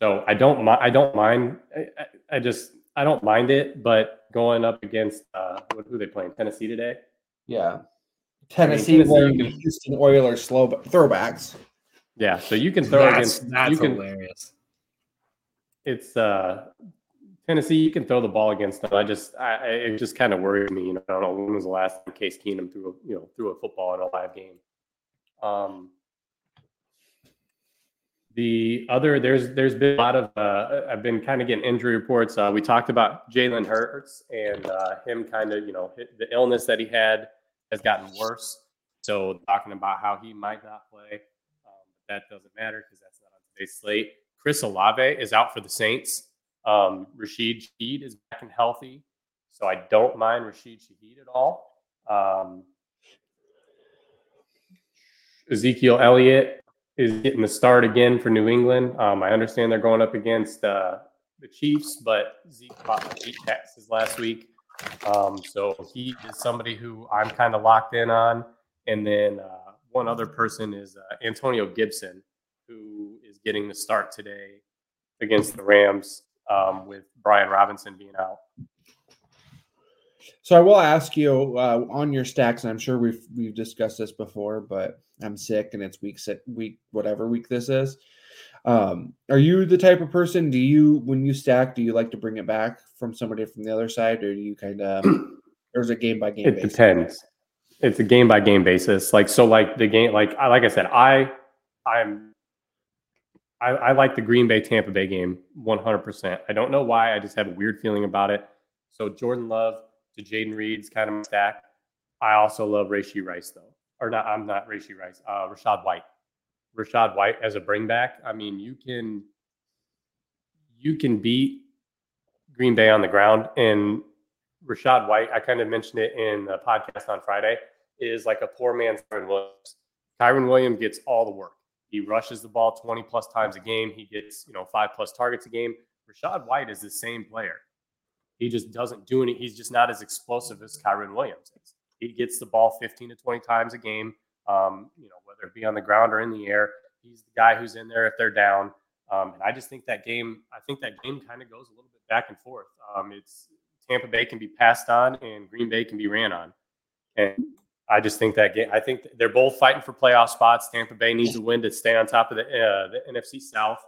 So I don't I don't mind. I, I- I just I don't mind it, but going up against uh, who are they playing? Tennessee today. Yeah. Tennessee, Tennessee, you the can- Houston Oilers slow throwbacks. Yeah, so you can throw That's, against that's you can, hilarious. It's uh, Tennessee. You can throw the ball against them. I just I, it just kind of worries me. You know, I don't know when was the last time Case Keenum threw a, you know threw a football in a live game. Um, the other there's there's been a lot of uh, I've been kind of getting injury reports. Uh, we talked about Jalen Hurts and uh, him kind of you know the illness that he had has gotten worse. So talking about how he might not play, that doesn't matter because that's not on today's slate. Chris Olave is out for the Saints. Um, Rashid Shaheed is back and healthy, so I don't mind Rashid Shaheed at all. Um, Ezekiel Elliott is getting the start again for New England. Um, I understand they're going up against uh, the Chiefs, but Zeke caught eight passes last week. Um, so he is somebody who I'm kind of locked in on. And then uh, one other person is uh, Antonio Gibson, who is getting the start today against the Rams um, with Brian Robinson being out. So I will ask you uh, on your stacks, and I'm sure we've we've discussed this before, but I'm sick and it's week six, week whatever week this is. Um, are you the type of person? Do you when you stack, do you like to bring it back from somebody from the other side, or do you kind of <clears throat> or is it game by game? It depends. It's a game by game basis. Like so, like the game, like I like I said, I I'm I, I like the Green Bay Tampa Bay game 100. percent I don't know why. I just have a weird feeling about it. So Jordan Love to Jayden Reed's kind of stack. I also love Rashee Rice though, or not. I'm not Rashee Rice. Uh, Rashad White. Rashad White as a bring back. I mean, you can you can beat Green Bay on the ground and Rashad White, I kind of mentioned it in the podcast on Friday, is like a poor man's Kyren Williams. Kyren Williams gets all the work. He rushes the ball 20 plus times a game. He gets, you know, five plus targets a game. Rashad White is the same player. He just doesn't do any, he's just not as explosive as Kyren Williams is. He gets the ball 15 to 20 times a game, um, you know, whether it be on the ground or in the air. He's the guy who's in there if they're down. Um, and I just think that game, I think that game kind of goes a little bit back and forth. Um, it's Tampa Bay can be passed on and Green Bay can be ran on. And I just think that game, I think they're both fighting for playoff spots. Tampa Bay needs a win to stay on top of the, uh, the NFC South.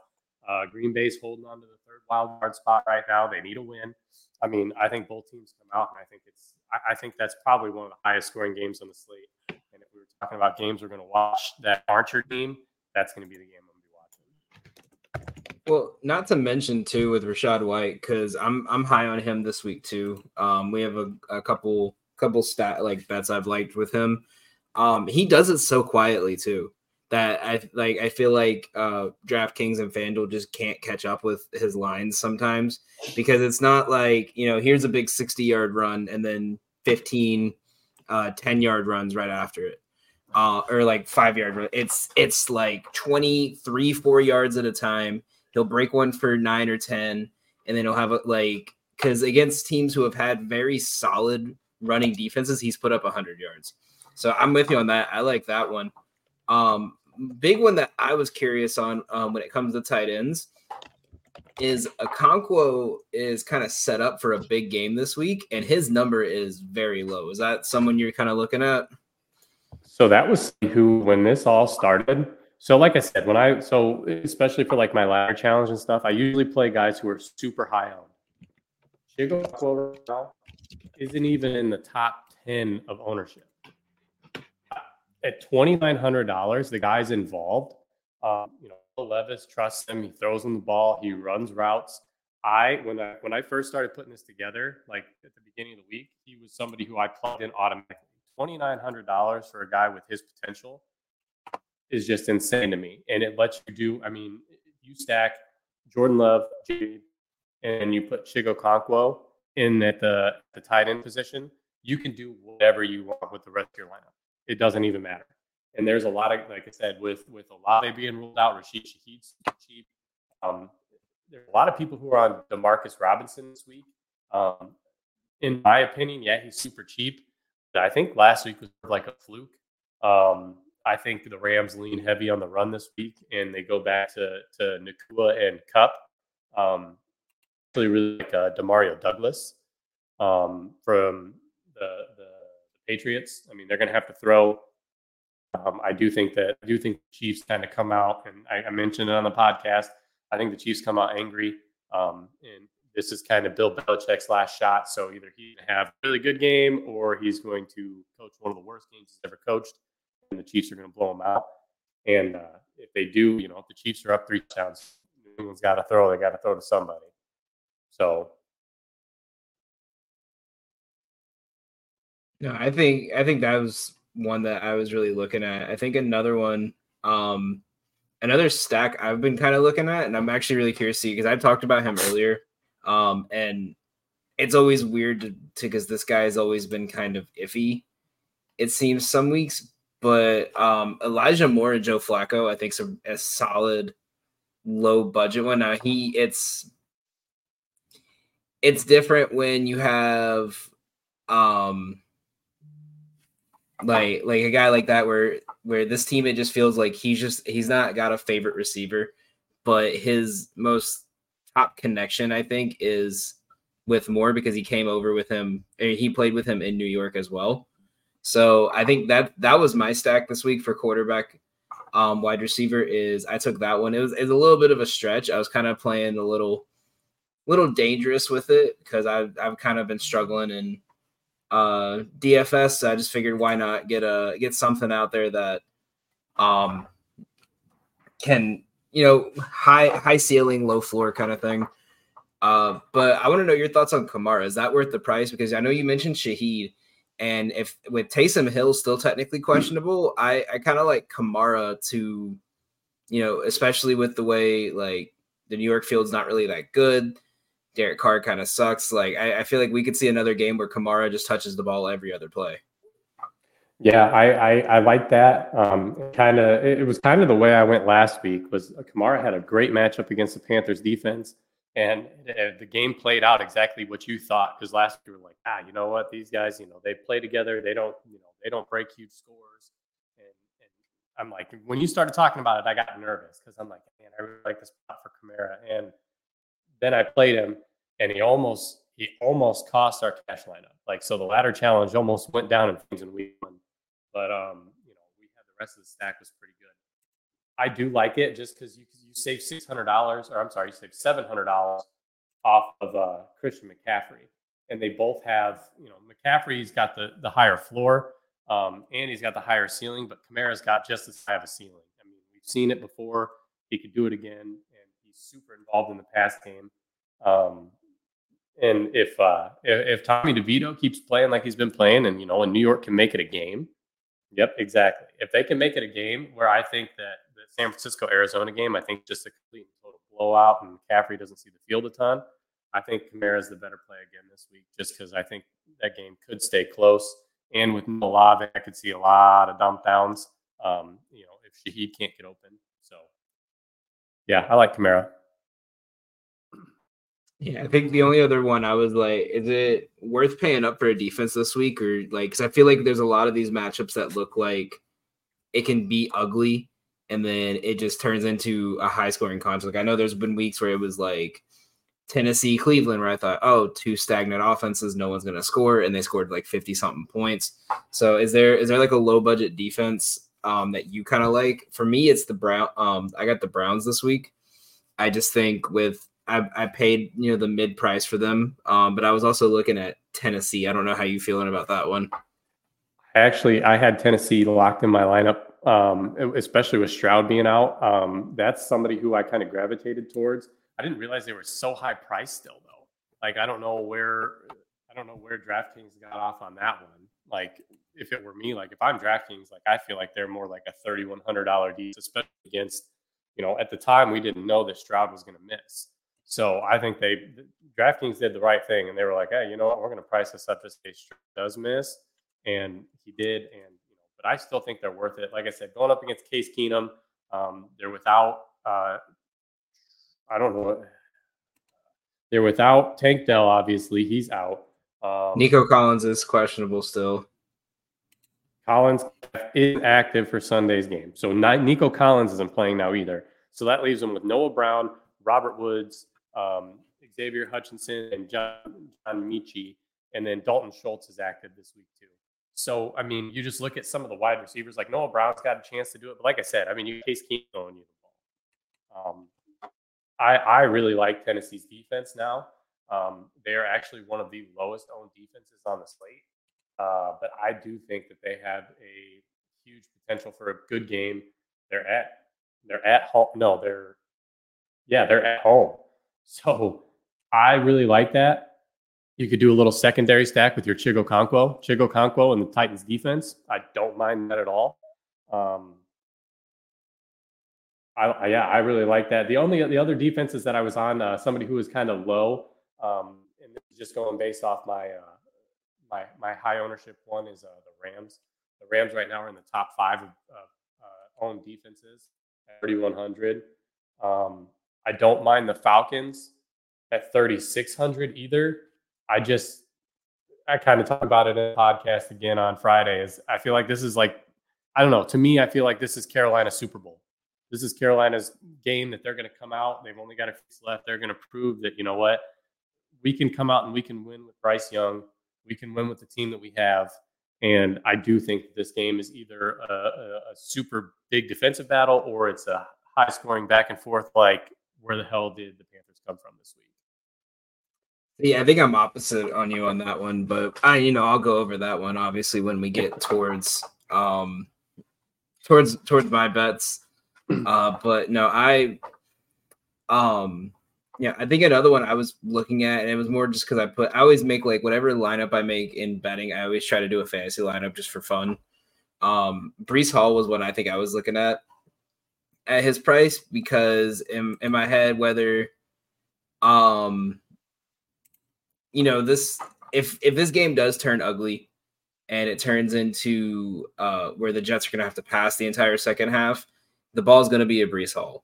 Uh, Green Bay's holding on to the third wild card spot right now. They need a win. I mean, I think both teams come out, and I think it's, I, I think that's probably one of the highest scoring games on the slate. And if we were talking about games we're going to watch that aren't your team, that's going to be the game I'm going to be watching. Well, not to mention too with Rashad White because I'm I'm high on him this week too. Um, we have a, a couple couple stat like bets I've liked with him. Um, he does it so quietly too that I like I feel like uh DraftKings and FanDuel just can't catch up with his lines sometimes because it's not like, you know, here's a big 60 yard run and then 15 uh 10 yard runs right after it. Uh or like 5 yard run. It's it's like 23 4 yards at a time. He'll break one for 9 or 10 and then he'll have a, like cuz against teams who have had very solid running defenses, he's put up 100 yards. So I'm with you on that. I like that one. Um, big one that I was curious on um, when it comes to tight ends is Okonkwo is kind of set up for a big game this week, and his number is very low. Is that someone you're kind of looking at? So that was who when this all started. So like I said, when I so especially for like my ladder challenge and stuff, I usually play guys who are super high on. Chigo isn't even in the top ten of ownership at twenty nine hundred dollars, the guy's involved. Um, you know, Levis trusts him. He throws him the ball. He runs routes. I when I when I first started putting this together, like at the beginning of the week, he was somebody who I plugged in automatically. Twenty nine hundred dollars for a guy with his potential is just insane to me, and it lets you do. I mean, you stack Jordan Love, and you put Chig Okonkwo in at the the tight end position. You can do whatever you want with the rest of your lineup it doesn't even matter. And there's a lot of, like I said, with with a Olave being ruled out, Rashid Shaheed's cheap. Um, there's a lot of people who are on Demarcus Robinson this week. Um, in my opinion, yeah, he's super cheap. I think last week was like a fluke. Um, I think the Rams lean heavy on the run this week, and they go back to to Nacua and Kupp. Um, really, really like uh, Demario Douglas um, from the the Patriots. I mean, they're going to have to throw. Um, I do think that I do think Chiefs kind of come out, and I, I, mentioned it on the podcast. I think the Chiefs come out angry, um, and this is kind of Bill Belichick's last shot. So either he's going to have a really good game, or he's going to coach one of the worst games he's ever coached, and the Chiefs are going to blow him out. And uh, if they do, you know, if the Chiefs are up three touchdowns, New England's got to throw. They got to throw to somebody. So No, I think I think that was one that I was really looking at. I think another one, um, another stack I've been kind of looking at, and I'm actually really curious to see because I've talked about him earlier, um, and it's always weird to because this guy has always been kind of iffy. It seems some weeks, but um, Elijah Moore and Joe Flacco, I think, is a, a solid low budget one. Now he, it's it's different when you have um like like a guy like that where where this team it just feels like he's just he's not got a favorite receiver, but his most top connection I think is with Moore because he came over with him and he played with him in New York as well. So I think that that was my stack this week for quarterback um, wide receiver is I took that one. It was, it was a little bit of a stretch. I was kind of playing a little little dangerous with it because I've I've kind of been struggling in uh, DFS. I just figured why not get a get something out there that um can you know high high ceiling, low floor kind of thing. Uh, but I want to know your thoughts on Kamara. Is that worth the price? Because I know you mentioned Shaheed, and if with Taysom Hill still technically questionable, I I kind of like Kamara to, you know, especially with the way like the New York field's not really that good. Derek Carr kind of sucks. Like I, I, feel like we could see another game where Kamara just touches the ball every other play. Yeah, I I, I like that. Um, kind of, it was kind of the way I went last week. Was Kamara had a great matchup against the Panthers defense, and the game played out exactly what you thought. Because last week we were like, ah, you know what, these guys, you know, they play together. They don't, you know, they don't break huge scores. And, and I'm like, when you started talking about it, I got nervous because I'm like, man, I really like this spot for Kamara, and then I played him, and he almost he almost cost our cash lineup. Like so, the ladder challenge almost went down in things in week one, but um, you know, we had the rest of the stack was pretty good. I do like it just because you you save six hundred dollars, or I'm sorry, you save seven hundred dollars off of uh, Christian McCaffrey, and they both have you know McCaffrey's got the the higher floor, um, and he's got the higher ceiling, but Kamara's got just as high of a ceiling. I mean, we We've seen it before. He could do it again, super involved in the pass game. Um, and if uh, if, if Tommy DeVito keeps playing like he's been playing, and you know, and New York can make it a game, yep, exactly. If they can make it a game where I think that the San Francisco Arizona game, I think just a complete total blowout, and McCaffrey doesn't see the field a ton. I think Kamara is the better play again this week, just because I think that game could stay close. And with Olave, I could see a lot of dump downs. Um, you know, if Shaheed can't get open. Yeah, I like Kamara. Yeah, I think the only other one I was like, is it worth paying up for a defense this week, or like, because I feel like there's a lot of these matchups that look like it can be ugly, and then it just turns into a high scoring. Like I know there's been weeks where it was like Tennessee, Cleveland, where I thought, oh, two stagnant offenses, no one's going to score, and they scored like fifty something points. So is there is there like a low budget defense um, that you kind of like? For me, it's the Brown. Um, I got the Browns this week. I just think with I, I paid you know the mid price for them, um, but I was also looking at Tennessee. I don't know how you feeling about that one. I actually, I had Tennessee locked in my lineup, um, especially with Stroud being out. Um, that's somebody who I kind of gravitated towards. I didn't realize they were so high priced still though. Like I don't know where I don't know where DraftKings got off on that one. Like if it were me, like if I'm DraftKings, like I feel like they're more like a thirty one hundred dollar deal, especially against you know at the time we didn't know that Stroud was going to miss. So I think they DraftKings did the right thing, and they were like, hey, you know what, we're going to price this up just in case Stroud does miss, and he did, and you know, but I still think they're worth it. Like I said, going up against Case Keenum, um, they're without uh, I don't know. They're without Tank Dell, obviously. He's out. Um, Nico Collins is questionable still. Collins is active for Sunday's game. So Nico Collins isn't playing now either. So that leaves them with Noah Brown, Robert Woods, um, Xavier Hutchinson, and John, John Metchie. And then Dalton Schultz is active this week too. So, I mean, you just look at some of the wide receivers, like Noah Brown's got a chance to do it. But like I said, I mean, you Case Keenum throwing you the ball. Um, I, I really like Tennessee's defense now. Um, they're actually one of the lowest owned defenses on the slate. Uh, but I do think that they have a huge potential for a good game. They're at they're at home. No, they're yeah, they're at home. <laughs> So I really like that. You could do a little secondary stack with your Chig Okonkwo, Chig Okonkwo, and the Titans defense. I don't mind that at all. Um, I, I, yeah, I really like that. The only the other defenses that I was on, uh, somebody who was kind of low, um, and just going based off my uh, my my high ownership one is uh, the Rams. The Rams right now are in the top five of uh, owned defenses at 3100. Um, I don't mind the Falcons at 3600 either. I just I kind of talk about it in the podcast again on Friday. Is I feel like this is like I don't know. To me, I feel like this is Carolina Super Bowl this is Carolina's game that they're going to come out. They've only got a few left. They're going to prove that you know what we can come out and we can win with Bryce Young. We can win with the team that we have. And I do think this game is either a, a, a super big defensive battle or it's a high scoring back and forth. Like where the hell did the Panthers come from this week? Yeah, I think I'm opposite on you on that one, but I, you know, I'll go over that one obviously when we get towards um towards towards my bets. Uh, but no, I, um, yeah, I think another one I was looking at, and it was more just because I put, I always make like whatever lineup I make in betting, I always try to do a fantasy lineup just for fun. Um, Breece Hall was one I think I was looking at at his price because in, in my head, whether, um, you know, this, if, if this game does turn ugly and it turns into uh, where the Jets are to have to pass the entire second half, the ball is going to be a Breece Hall.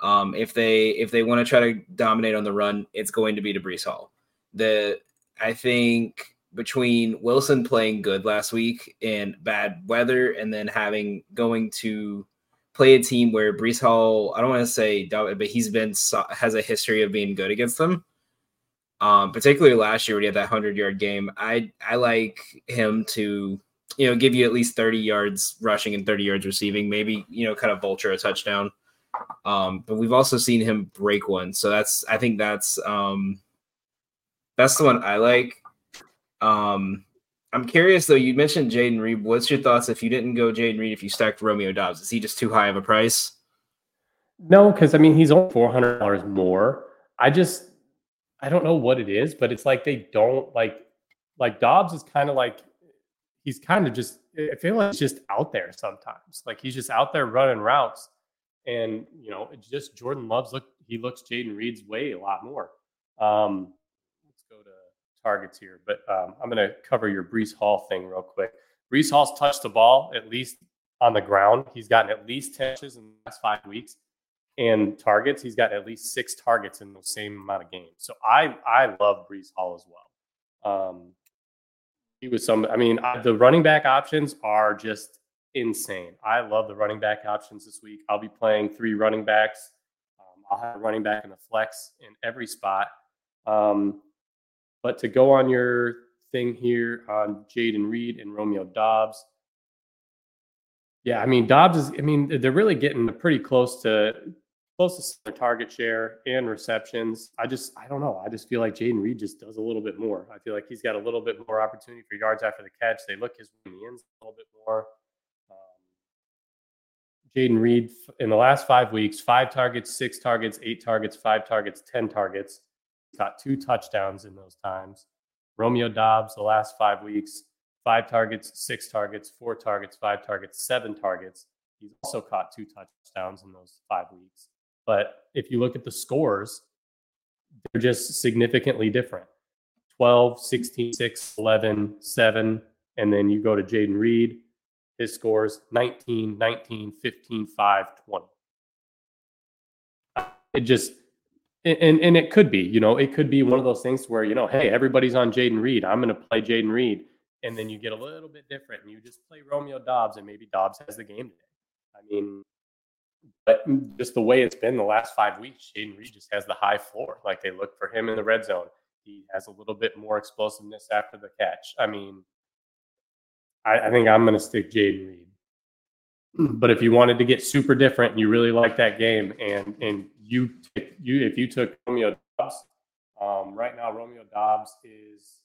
Um, if they if they want to try to dominate on the run, it's going to be to Breece Hall. The I think between Wilson playing good last week and bad weather, and then having going to play a team where Breece Hall, I don't want to say, but he's been has a history of being good against them. Um, particularly last year when he had that hundred yard game, I I like him to you know, give you at least 30 yards rushing and 30 yards receiving, maybe, you know, kind of vulture a touchdown. Um, but we've also seen him break one. So that's I think that's um that's the one I like. Um I'm curious though, you mentioned Jayden Reed. What's your thoughts if you didn't go Jayden Reed if you stacked Romeo Doubs? Is he just too high of a price? No, because I mean he's only four hundred dollars more. I just I don't know what it is, but it's like they don't like like Doubs is kind of like he's kind of just I feel like he's just out there sometimes. Like he's just out there running routes. And you know, it's just Jordan loves look he looks Jayden Reed's way a lot more. Um let's go to targets here, but um, I'm gonna cover your Breece Hall thing real quick. Breece Hall's touched the ball at least on the ground. He's gotten at least 10 touches in the last five weeks. And targets, he's got at least six targets in the same amount of games. So I I love Breece Hall as well. Um, he was some. I mean, I, the running back options are just insane. I love the running back options this week. I'll be playing three running backs. Um, I'll have a running back in the flex in every spot. Um, but to go on your thing here on Jayden Reed and Romeo Doubs, yeah, I mean Doubs is. I mean they're really getting pretty close to close to target share and receptions. I just I don't know. I just feel like Jayden Reed just does a little bit more. I feel like he's got a little bit more opportunity for yards after the catch. They look his way in the ends a little bit more. Jayden Reed in the last five weeks, five targets, six targets, eight targets, five targets, ten targets. Got two touchdowns in those times. Romeo Doubs the last five weeks, five targets, six targets, four targets, five targets, seven targets. He's also caught two touchdowns in those five weeks. But if you look at the scores, they're just significantly different 12, 16, 6, 11, 7. And then you go to Jayden Reed, his scores 19, 19, 15, 5, 20. It just, and, and it could be, you know, it could be one of those things where, you know, hey, everybody's on Jayden Reed. I'm going to play Jayden Reed. And then you get a little bit different and you just play Romeo Doubs and maybe Doubs has the game today. I mean, but just the way it's been the last five weeks, Jayden Reed just has the high floor. Like they look for him in the red zone. He has a little bit more explosiveness after the catch. I mean, I, I think I'm going to stick Jayden Reed. But if you wanted to get super different and you really like that game, and and you you if you took Romeo Doubs, um, right now Romeo Doubs is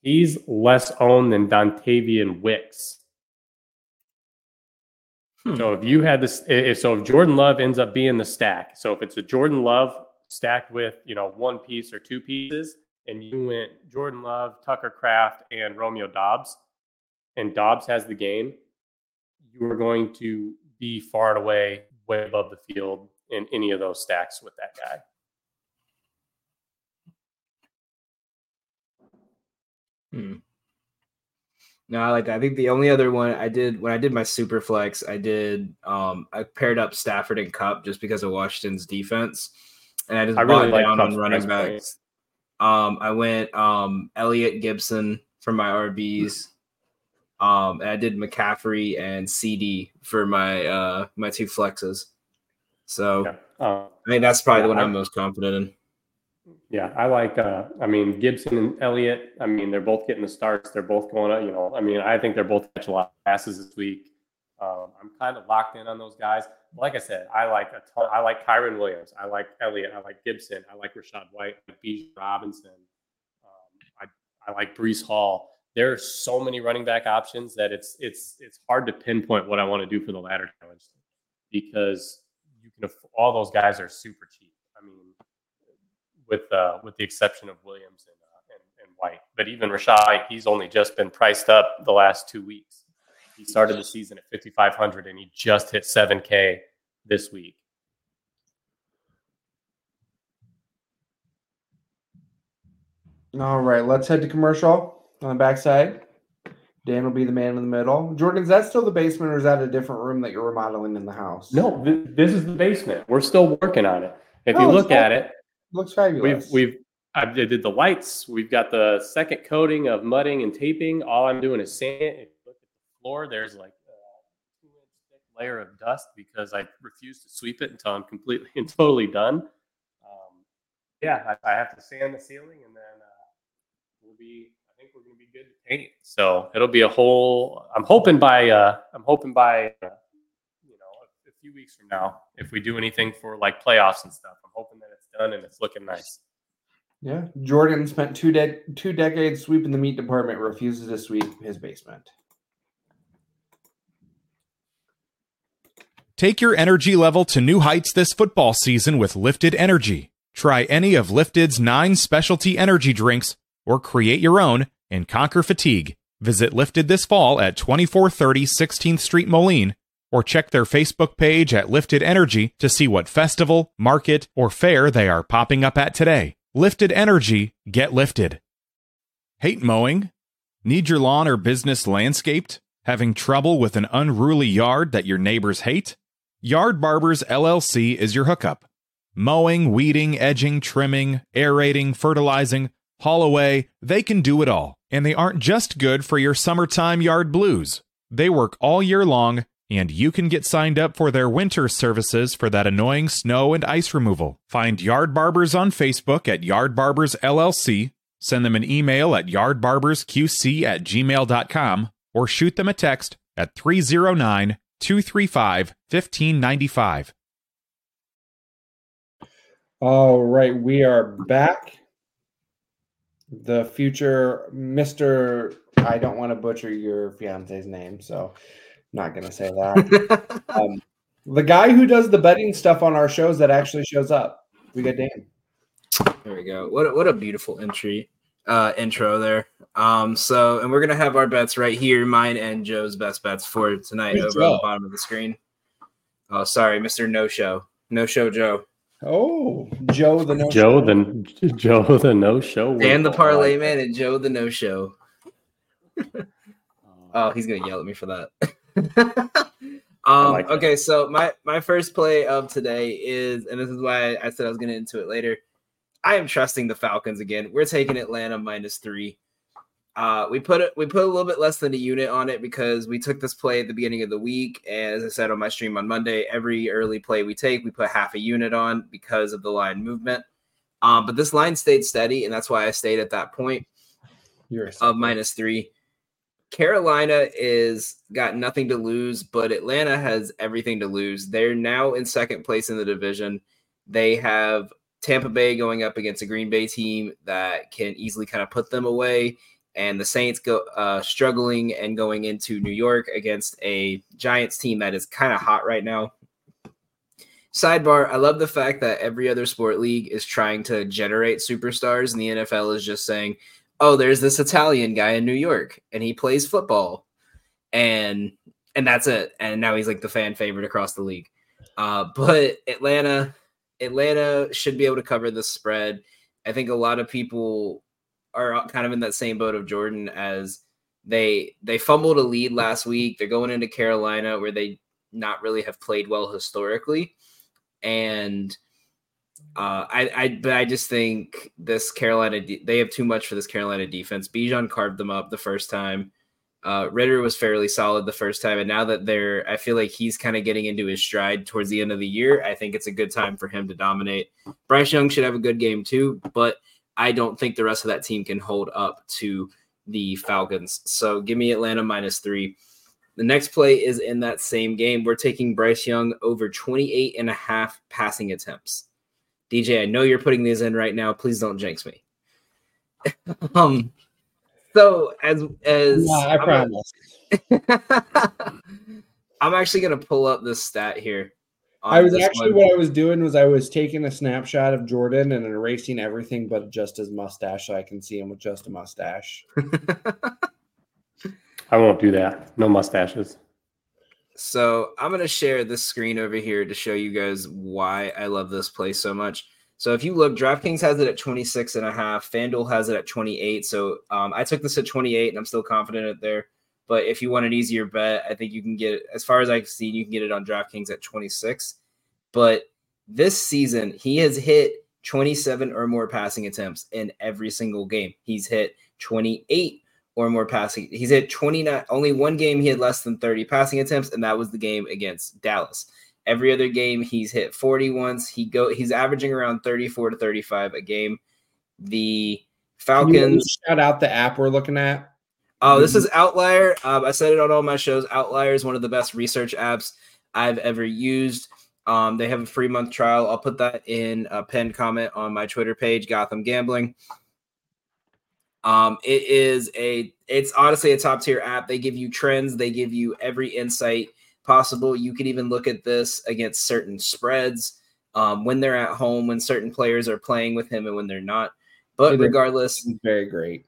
he's less owned than Dontayvion Wicks Hmm. So if you had this, if, so if Jordan Love ends up being the stack, so if it's a Jordan Love stacked with you know one piece or two pieces, and you went Jordan Love, Tucker Kraft, and Romeo Doubs, and Doubs has the game, you are going to be far and away way above the field in any of those stacks with that guy. Hmm. No, I like that. I think the only other one I did when I did my super flex, I did um I paired up Stafford and Kupp just because of Washington's defense. And I just I really like down on running backs. Um I went um Elliott Gibson for my RBs. Um and I did McCaffrey and CeeDee for my uh my two flexes. So yeah. uh, I mean that's probably yeah, the one I, I'm most confident in. Yeah, I like. Uh, I mean, Gibson and Elliott. I mean, they're both getting the starts. They're both going. You know, I mean, I think they're both catch a lot of passes this week. Um, I'm kind of locked in on those guys. Like I said, I like a ton. I like Kyren Williams. I like Elliott. I like Gibson. I like Rashad White. I like Bijan Robinson. Um, I I like Breece Hall. There are so many running back options that it's it's it's hard to pinpoint what I want to do for the ladder challenge because you can all those guys are super cheap I mean, with uh, with the exception of Williams and, uh, and, and White. But even Rashad, he's only just been priced up the last two weeks. He started the season at 5,500 and he just hit 7K this week. All right, let's head to commercial on the backside. Dan will be the man in the middle. Jordan, is that still the basement or is that a different room that you're remodeling in the house? No, th- this is the basement. We're still working on it. If oh, you look at it, Looks fabulous. We've we've I did the lights. We've got the second coating of mudding and taping. All I'm doing is sand. If you look at the floor, there's like a two inch thick layer of dust because I refuse to sweep it until I'm completely <laughs> and totally done. Um, yeah, I, I, have to sand the ceiling and then uh, we'll be. I think we're going to be good to paint. So it'll be a whole. I'm hoping by. Uh, I'm hoping by. Uh, you know, a, a few weeks from now, if we do anything for like playoffs and stuff, I'm hoping that it's done and it's looking nice. Yeah, Jordan spent two de- two decades sweeping the meat department. Refuses to sweep his basement. Take your energy level to new heights this football season with Lifted Energy. Try any of Lifted's nine specialty energy drinks or create your own and conquer fatigue. Visit Lifted this fall at 2430 16th Street, Moline, or check their Facebook page at Lifted Energy to see what festival, market, or fair they are popping up at today. Lifted Energy, get lifted. Hate mowing? Need your lawn or business landscaped? Having trouble with an unruly yard that your neighbors hate? Yard Barbers LLC is your hookup. Mowing, weeding, edging, trimming, aerating, fertilizing, haul away, they can do it all. And they aren't just good for your summertime yard blues. They work all year long, and you can get signed up for their winter services for that annoying snow and ice removal. Find Yard Barbers on Facebook at Yard Barbers LLC, send them an email at yardbarbersqc at gmail.com, or shoot them a text at 309 235 1595. All right, we are back. The future Mr. I don't want to butcher your fiance's name, so not going to say that. <laughs> um, the guy who does the betting stuff on our shows that actually shows up. We got Dan. There we go. What a, what a beautiful entry uh intro there. Um so and we're going to have our bets right here, mine and Joe's best bets for tonight Good over Joe. on the bottom of the screen. Oh, sorry, Mr. No Show. No Show Joe. Oh, Joe the no Joe the <laughs> Joe the no show. and the parlay man and Joe the No Show. <laughs> oh, he's gonna yell at me for that. <laughs> um, like that. okay, so my my first play of today is, and this is why I said I was gonna into it later. I am trusting the Falcons again. We're taking Atlanta minus three. Uh, we put it we put a little bit less than a unit on it because we took this play at the beginning of the week. And as I said on my stream on Monday, every early play we take, we put half a unit on because of the line movement. Um, but this line stayed steady, and that's why I stayed at that point of minus three. Carolina is got nothing to lose, but Atlanta has everything to lose. They're now in second place in the division. They have Tampa Bay going up against a Green Bay team that can easily kind of put them away, and the Saints go uh, struggling and going into New York against a Giants team that is kind of hot right now. Sidebar: I love the fact that every other sport league is trying to generate superstars, and the NFL is just saying, "Oh, there's this Italian guy in New York, and he plays football," and and that's it. And now he's like the fan favorite across the league. Uh, but Atlanta, Atlanta should be able to cover the spread. I think a lot of people are kind of in that same boat of Jordan as they they fumbled a lead last week. They're going into Carolina where they not really have played well historically, and uh, I I but I just think this Carolina de- they have too much for this Carolina defense. Bijan carved them up the first time. Uh, Ridder was fairly solid the first time, and now that they're, I feel like he's kind of getting into his stride towards the end of the year. I think it's a good time for him to dominate. Bryce Young should have a good game too, but I don't think the rest of that team can hold up to the Falcons. So give me Atlanta minus three. The next play is in that same game. We're taking Bryce Young over 28 and a half passing attempts. DJ, I know you're putting these in right now. Please don't jinx me. <laughs> um, so as as Yeah, I I'm promise. <laughs> I'm actually gonna pull up this stat here. On I was actually one. what I was doing was I was taking a snapshot of Jordan and erasing everything but just his mustache so I can see him with just a mustache. <laughs> I won't do that. No mustaches. So I'm gonna share this screen over here to show you guys why I love this place so much. So if you look, DraftKings has it at 26 and a half, FanDuel has it at 28. So um, I took this at 28 and I'm still confident it there. But if you want an easier bet, I think you can get it as far as I've seen, you can get it on DraftKings at 26. But this season, he has hit 27 or more passing attempts in every single game. He's hit 28 or more passing. He's hit 29. Only one game he had less than 30 passing attempts, and that was the game against Dallas. Every other game he's hit 40 once. He go he's averaging around 34 to 35 a game. The Falcons. shout out the app we're looking at. Oh, this is Outlier. Um, I said it on all my shows. Outlier is one of the best research apps I've ever used. Um, they have a free month trial. I'll put that in a pinned comment on my Twitter page, Gotham Gambling. Um, it is a it's honestly a top tier app. They give you trends, they give you every insight possible. You could even look at this against certain spreads um, when they're at home, when certain players are playing with him, and when they're not. But regardless, very great.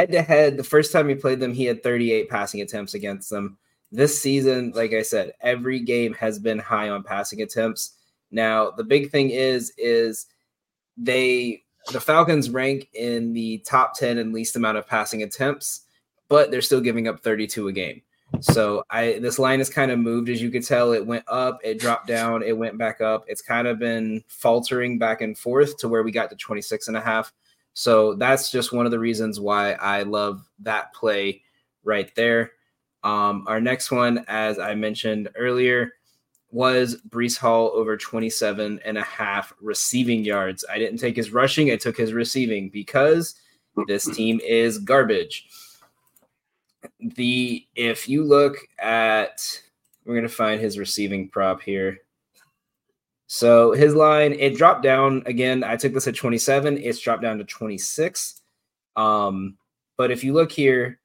Head to head, the first time he played them, he had 38 passing attempts against them. This season, like I said, every game has been high on passing attempts. Now, the big thing is, is they the Falcons rank in the top 10 and least amount of passing attempts, but they're still giving up 32 a game. So I this line has kind of moved as you could tell. It went up, it dropped down, it went back up. It's kind of been faltering back and forth to where we got to 26 and a half. So that's just one of the reasons why I love that play right there. Um, our next one, as I mentioned earlier, was Breece Hall over 27 and a half receiving yards. I didn't take his rushing, I took his receiving because this team is garbage the if you look at we're gonna find his receiving prop here. So his line it dropped down again. I took this at 27. It's dropped down to 26. Um, but if you look here,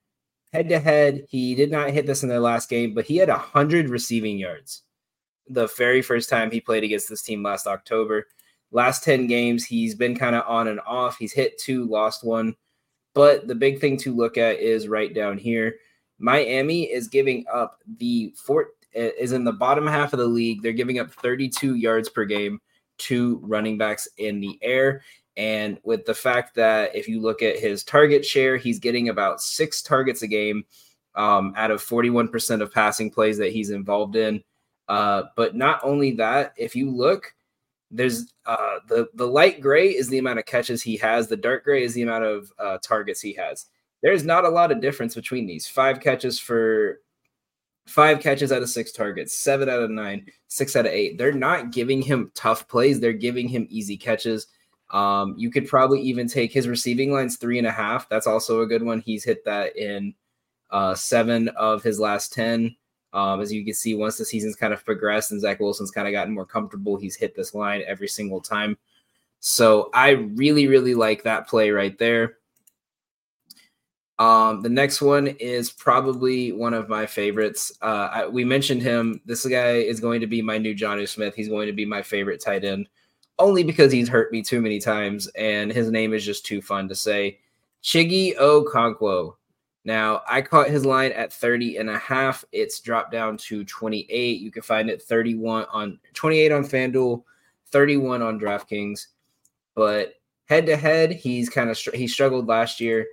head to head, he did not hit this in their last game, but he had hundred receiving yards the very first time he played against this team last October. Last 10 games, he's been kind of on and off. He's hit two, lost one. But the big thing to look at is right down here. Miami is giving up the fort is in the bottom half of the league. They're giving up 32 yards per game to running backs in the air. And with the fact that if you look at his target share, he's getting about six targets a game um, out of 41% of passing plays that he's involved in. Uh, but not only that, if you look, there's uh, the the light gray is the amount of catches he has. The dark gray is the amount of uh, targets he has. There's not a lot of difference between these. Five catches for five catches out of six targets, seven out of nine, six out of eight. They're not giving him tough plays. They're giving him easy catches. Um, you could probably even take his receiving lines three and a half. That's also a good one. He's hit that in uh, seven of his last ten. Um, as you can see, once the season's kind of progressed and Zach Wilson's kind of gotten more comfortable, he's hit this line every single time. So I really, really like that play right there. Um, the next one is probably one of my favorites. Uh, I, we mentioned him. This guy is going to be my new Jonnu Smith. He's going to be my favorite tight end, only because he's hurt me too many times, and his name is just too fun to say. Chiggy Okonkwo. Now, I caught his line at 30 and a half. It's dropped down to 28. You can find it 31 on 28 on FanDuel, 31 on DraftKings. But head to head, he's kind of he struggled last year,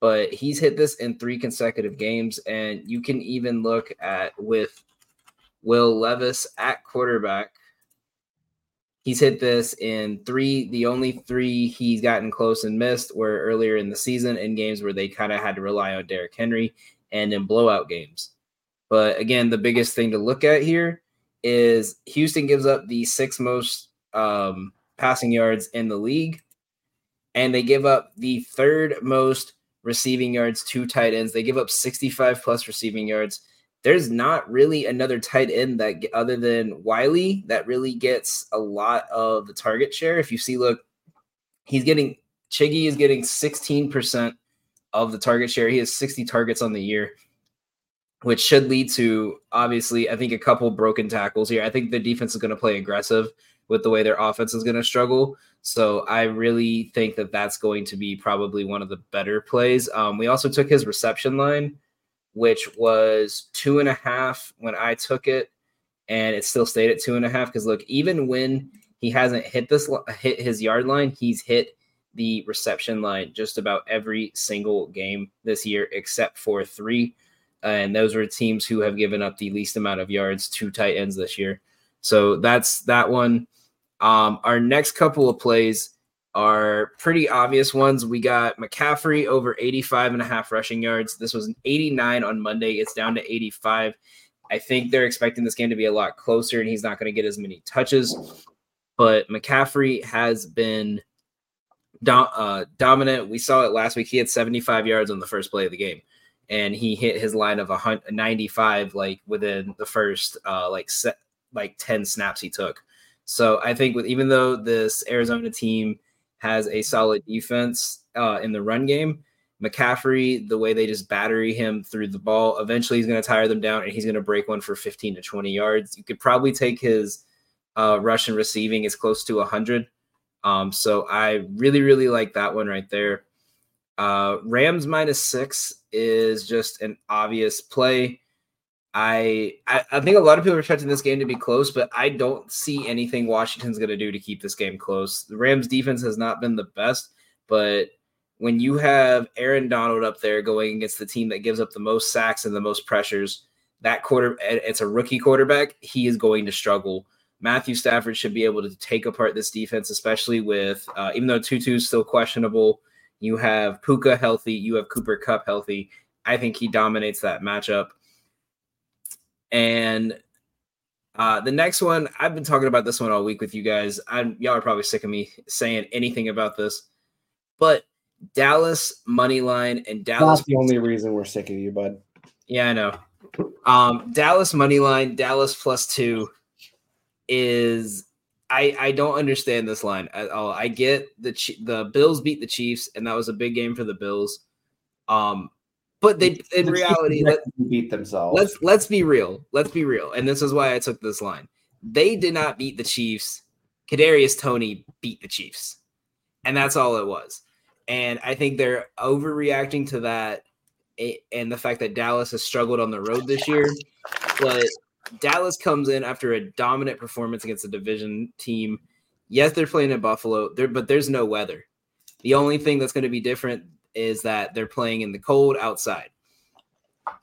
but he's hit this in three consecutive games. And you can even look at with Will Levis at quarterback He's hit this in three. The only three he's gotten close and missed were earlier in the season in games where they kind of had to rely on Derrick Henry and in blowout games. But again, the biggest thing to look at here is Houston gives up the six most um, passing yards in the league, and they give up the third most receiving yards two tight ends. They give up 65 plus receiving yards there's not really another tight end that other than Whyle that really gets a lot of the target share. If you see, look, he's getting Chiggy is getting 16% of the target share. He has 60 targets on the year, which should lead to obviously, I think a couple broken tackles here. I think the defense is going to play aggressive with the way their offense is going to struggle. So I really think that that's going to be probably one of the better plays. Um, we also took his reception line which was two and a half when I took it, and it still stayed at two and a half. Because look, even when he hasn't hit this hit his yard line, he's hit the reception line just about every single game this year, except for three. And those were teams who have given up the least amount of yards to tight ends this year. So that's that one. Um, our next couple of plays are pretty obvious ones. We got McCaffrey over 85 and a half rushing yards. This was an 89 on Monday. It's down to 85. I think they're expecting this game to be a lot closer and he's not going to get as many touches. But McCaffrey has been uh, dominant. We saw it last week. He had 75 yards on the first play of the game and he hit his line of 95 like within the first uh, like like 10 snaps he took. So I think with even though this Arizona team has a solid defense uh, in the run game. McCaffrey, the way they just battery him through the ball, eventually he's going to tire them down and he's going to break one for 15 to 20 yards. You could probably take his uh, rush and receiving is close to 100. Um, so I really, really like that one right there. Uh, Rams minus six is just an obvious play. I, I, I think a lot of people are expecting this game to be close, but I don't see anything Washington's going to do to keep this game close. The Rams defense has not been the best, but when you have Aaron Donald up there going against the team that gives up the most sacks and the most pressures, that quarter it's a rookie quarterback, he is going to struggle. Matthew Stafford should be able to take apart this defense, especially with uh, even though Tutu is still questionable, you have Puka healthy, you have Cooper Kupp healthy. I think he dominates that matchup. And uh, the next one, I've been talking about this one all week with you guys. I'm, y'all are probably sick of me saying anything about this, but Dallas money line and Dallas. Not the only reason we're sick of you, bud. Yeah, I know. Um, Dallas money line, Dallas plus two is I I don't understand this line at all. I get the the Bills beat the Chiefs, and that was a big game for the Bills. Um, but they in reality, let, beat themselves. let's let's be real. Let's be real, and this is why I took this line. They did not beat the Chiefs. Kadarius Toney beat the Chiefs, and that's all it was. And I think they're overreacting to that, and the fact that Dallas has struggled on the road this year. But Dallas comes in after a dominant performance against a division team. Yes, they're playing in Buffalo, there, but there's no weather. The only thing that's going to be different is that they're playing in the cold outside.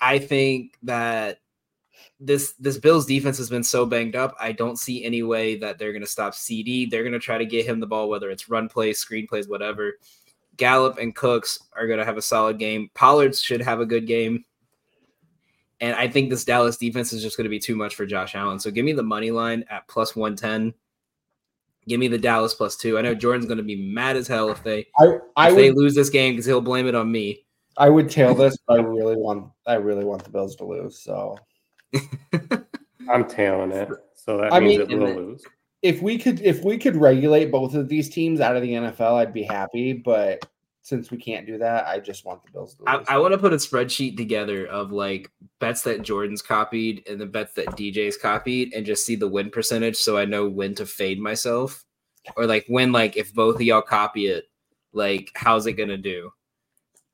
I think that this this Bills defense has been so banged up. I don't see any way that they're going to stop CeeDee. They're going to try to get him the ball, whether it's run plays, screen plays, whatever. Gallup and Cooks are going to have a solid game. Pollard should have a good game. And I think this Dallas defense is just going to be too much for Josh Allen. So give me the money line at plus 110. Give me the Dallas plus two. I know Jordan's going to be mad as hell if they I, I if they lose this game because he'll blame it on me. I would tail this, but I really want I really want the Bills to lose. So <laughs> I'm tailing it. So that I means mean- it will lose. if we could if we could regulate both of these teams out of the NFL, I'd be happy. But since we can't do that, I just want the Bills to I. I want to put a spreadsheet together of like bets that Jordan's copied and the bets that DJ's copied and just see the win percentage so I know when to fade myself. Or like when like if both of y'all copy it, like how's it gonna do?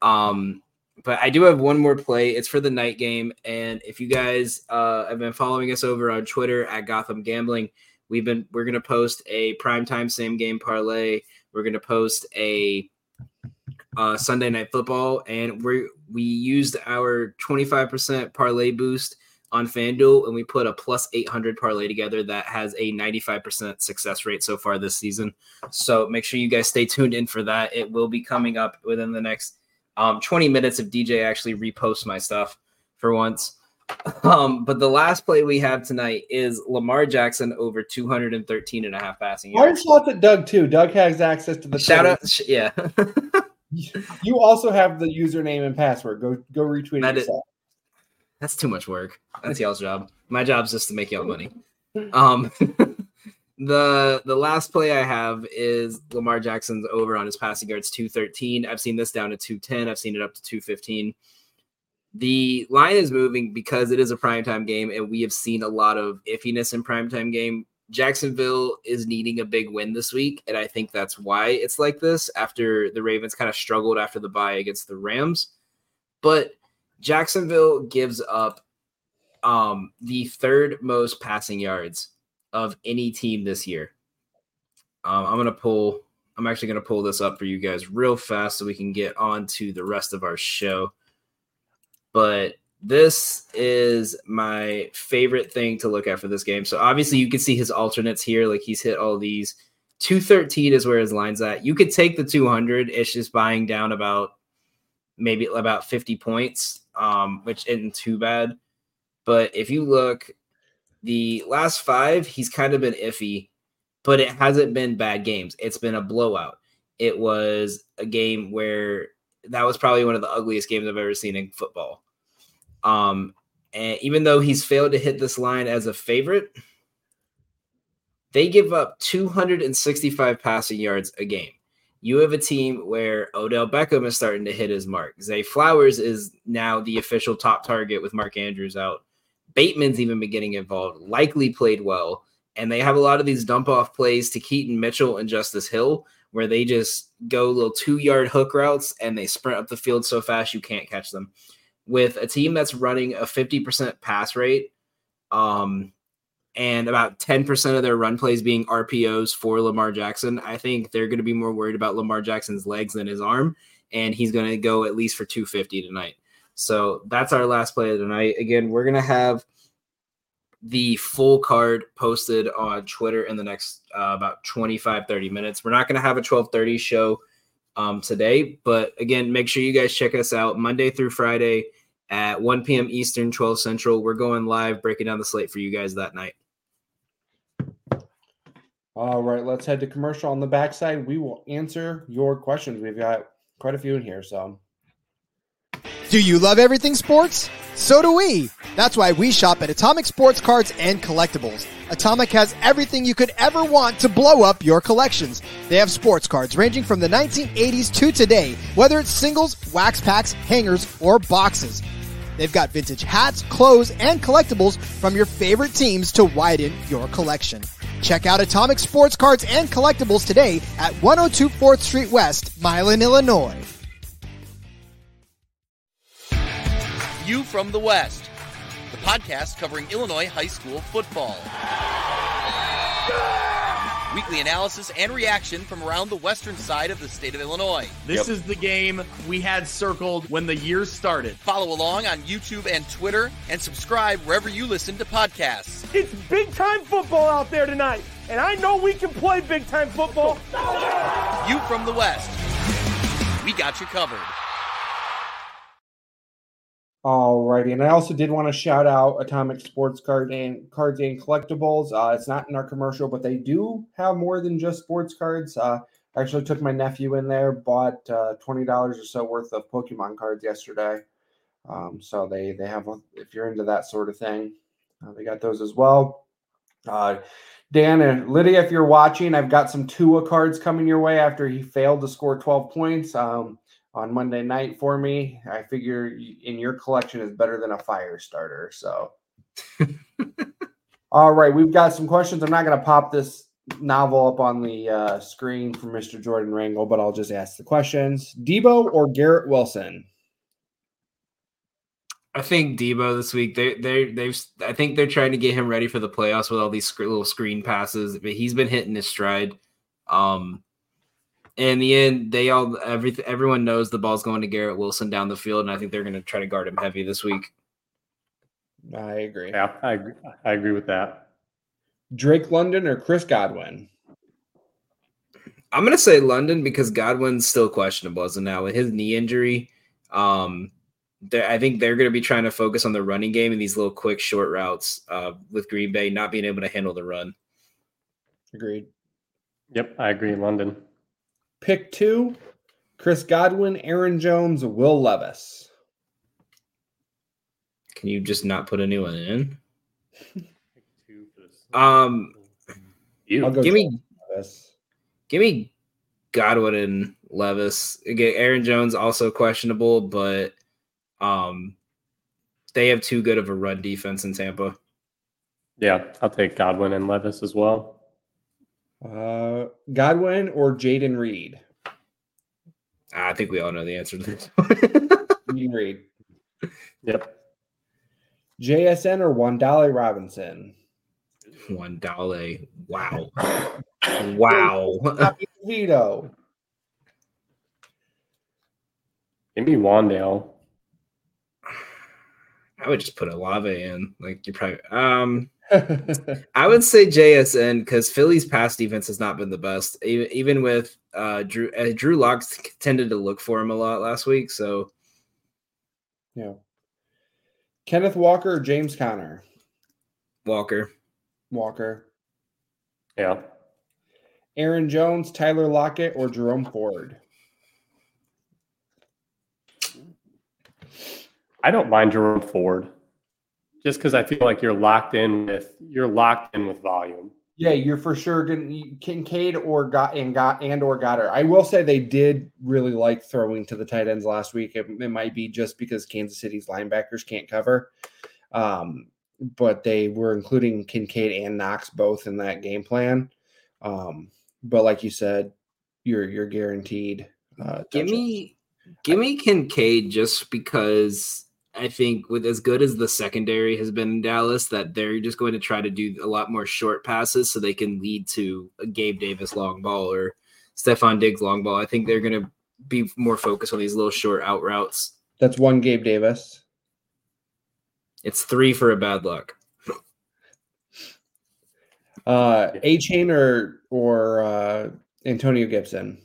Um but I do have one more play. It's for the night game. And if you guys uh have been following us over on Twitter at Gotham Gambling, we've been we're gonna post a primetime same game parlay. We're gonna post a uh, Sunday Night Football, and we we used our 25% parlay boost on FanDuel, and we put a plus 800 parlay together that has a 95% success rate so far this season. So make sure you guys stay tuned in for that. It will be coming up within the next um, 20 minutes if DJ actually reposts my stuff for once. <laughs> Um, but the last play we have tonight is Lamar Jackson over 213 and a half passing Why yards. shots at Doug too? Doug has access to the Shout out, yeah. <laughs> <laughs> You also have the username and password. Go go retweet That it is- yourself. That's too much work. That's y'all's job. My job's just to make y'all money. <laughs> Um, <laughs> the the last play I have is Lamar Jackson's over on his passing yards 213. I've seen this down to 210. I've seen it up to 215. The line is moving because it is a primetime game, and we have seen a lot of iffiness in primetime game. Jacksonville is needing a big win this week, and I think that's why it's like this after the Ravens kind of struggled after the bye against the Rams. But Jacksonville gives up um, the third most passing yards of any team this year. Um, I'm gonna pull. I'm actually gonna pull this up for you guys real fast so we can get on to the rest of our show. But this is my favorite thing to look at for this game. So obviously you can see his alternates here, like he's hit all these. 213 is where his line's at. You could take the 200. It's just buying down about maybe about 50 points, um, which isn't too bad. But if you look, the last five, he's kind of been iffy, but it hasn't been bad games. It's been a blowout. It was a game where that was probably one of the ugliest games I've ever seen in football. Um, and even though he's failed to hit this line as a favorite, they give up 265 passing yards a game. you have a team where Odell Beckham is starting to hit his mark. Zay Flowers is now the official top target with Mark Andrews out. Bateman's even been getting involved, Likely played well. And they have a lot of these dump off plays to Keaton Mitchell and Justice Hill, where they just go little two yard hook routes and they sprint up the field so fast you can't catch them. With a team that's running a 50% pass rate, um, and about 10% of their run plays being RPOs for Lamar Jackson, I think they're going to be more worried about Lamar Jackson's legs than his arm. And he's going to go at least for 250 tonight. So that's our last play of the night. Again, we're going to have the full card posted on Twitter in the next uh, about 25, 30 minutes. We're not going to have a 1230 show um, today, but again, make sure you guys check us out Monday through Friday at 1 p.m. Eastern, 12 Central. We're going live, breaking down the slate for you guys that night. All right, let's head to commercial on the backside. We will answer your questions. We've got quite a few in here, so Do you love everything sports? So do we. That's why we shop at Atomic Sports Cards and Collectibles. Atomic has everything you could ever want to blow up your collections. They have sports cards ranging from the 1980s to today, whether it's singles, wax packs, hangers, or boxes. They've got vintage hats, clothes, and collectibles from your favorite teams to widen your collection. Check out Atomic Sports Cards and Collectibles today at 102 4th Street West, Milan, Illinois. You from the West, the podcast covering Illinois high school football. Weekly analysis and reaction from around the western side of the state of Illinois. This is the game we had circled when the year started. Follow along on YouTube and Twitter and subscribe wherever you listen to podcasts. It's big time football out there tonight, and I know we can play big time football. You from the West. We got you covered. All righty, and I also did want to shout out Atomic Sports Card and Cards and Collectibles. Uh, it's not in our commercial, but they do have more than just sports cards. Uh, I actually took my nephew in there, bought uh, twenty dollars or so worth of Pokemon cards yesterday. Um, so they they have, if you're into that sort of thing, uh, they got those as well. Uh, Dan and Lydia, if you're watching, I've got some Tua cards coming your way after he failed to score 12 points. Um, on Monday night for me. I figure in your collection is better than a fire starter. So, <laughs> all right, we've got some questions. I'm not going to pop this novel up on the uh, screen for Mr. Jordan Rangel, but I'll just ask the questions. Deebo or Garrett Wilson? I think Deebo this week they they they've I think they're trying to get him ready for the playoffs with all these sc- little screen passes. But he's been hitting his stride. Um, in the end, they all every everyone knows the ball's going to Garrett Wilson down the field, and I think they're going to try to guard him heavy this week. I agree. Yeah, I agree, I agree with that. Drake London or Chris Godwin? I'm going to say London because Godwin's still questionable as of now with his knee injury. Um, I think they're going to be trying to focus on the running game and these little quick short routes uh, with Green Bay not being able to handle the run. Agreed. Yep, I agree. London. Pick two: Chris Godwin, Aaron Jones, Will Levis. Can you just not put anyone in? <laughs> Um, you give me, Levis. give me Godwin and Levis. Again, Aaron Jones also questionable, but um, they have too good of a run defense in Tampa. Yeah, I'll take Godwin and Levis as well. Uh, Godwin or Jayden Reed? I think we all know the answer to this. <laughs> Jayden Reed. Yep. JSN or Wan'Dale Robinson? Wan'Dale. Wow. wow. <laughs> Vito. Maybe Wan'Dale. I would just put a Olave in. Like you probably um <laughs> I would say JSN because Philly's past defense has not been the best. Even even with uh Drew uh, Drew Lock's tended to look for him a lot last week. So yeah. Kenneth Walker or James Conner? Walker. Walker. Yeah. Aaron Jones, Tyler Lockett, or Jerome Ford? I don't mind Jerome Ford just because I feel like you're locked in with you're locked in with volume. Yeah, you're for sure going Kincaid or got and got and or Goedert. I will say they did really like throwing to the tight ends last week. It, it might be just because Kansas City's linebackers can't cover, um, but they were including Kincaid and Knox both in that game plan. Um, but like you said, you're you're guaranteed. Uh, Give me, give me Kincaid just because I think with as good as the secondary has been in Dallas, that they're just going to try to do a lot more short passes so they can lead to a Gabe Davis long ball or Stefon Diggs long ball. I think they're going to be more focused on these little short out routes. That's one Gabe Davis. It's three for a bad luck. Uh, Achane or or uh, Antonio Gibson.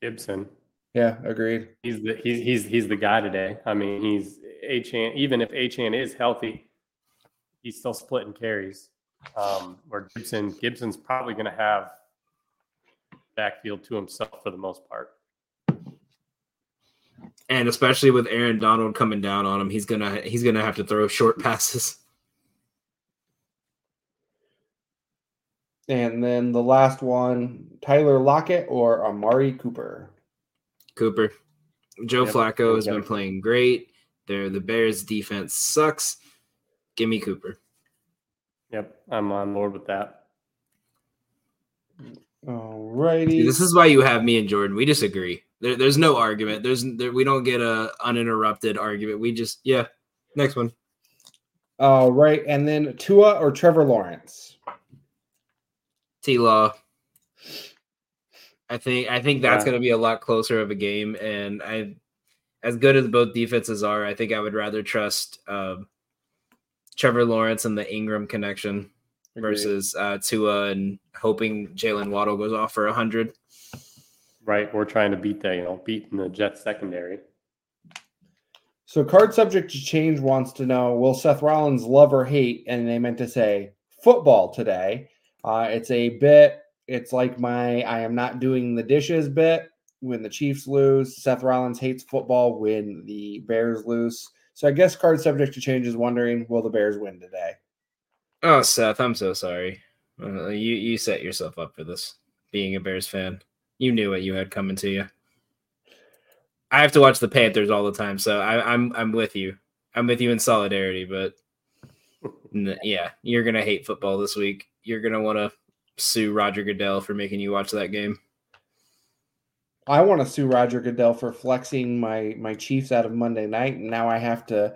Gibson. Yeah, agreed. He's the he's he's he's the guy today. I mean, he's Achane. Even if Achane is healthy, he's still splitting carries. Um, where Gibson Gibson's probably going to have backfield to himself for the most part. And especially with Aaron Donald coming down on him, he's gonna he's gonna have to throw short <laughs> passes. And then the last one, Tyler Lockett or Amari Cooper. Cooper. Joe Yep. Flacco has Yep. been playing great. They're, the Bears defense sucks. Give me Cooper. Yep, I'm on board with that. Alrighty. See, this is why you have me and Jordan. We disagree. There, there's no argument. There's there, we don't get a uninterrupted argument. We just yeah. Next one. All right, and then Tua or Trevor Lawrence. T Law. I think I think that's Yeah. going to be a lot closer of a game, and I, as good as both defenses are, I think I would rather trust um, Trevor Lawrence and the Engram connection versus uh, Tua and hoping Jalen Waddle goes off for hundred. Right, we're trying to beat that. You know, beating the Jets secondary. So, card subject to change wants to know: Will Seth Rollins love or hate? And they meant to say football today. Uh, it's a bit. It's like my "I am not doing the dishes" bit. When the Chiefs lose, Seth Rollins hates football. When the Bears lose, so I guess card subject to change is wondering: Will the Bears win today? Oh, Seth, I'm so sorry. Uh, you you set yourself up for this. Being a Bears fan, you knew what you had coming to you. I have to watch the Panthers all the time, so I, I'm I'm with you. I'm with you in solidarity, but <laughs> n- yeah, you're gonna hate football this week. You're gonna want to sue Roger Goodell for making you watch that game. I want to sue Roger Goodell for flexing my my Chiefs out of Monday night, and now I have to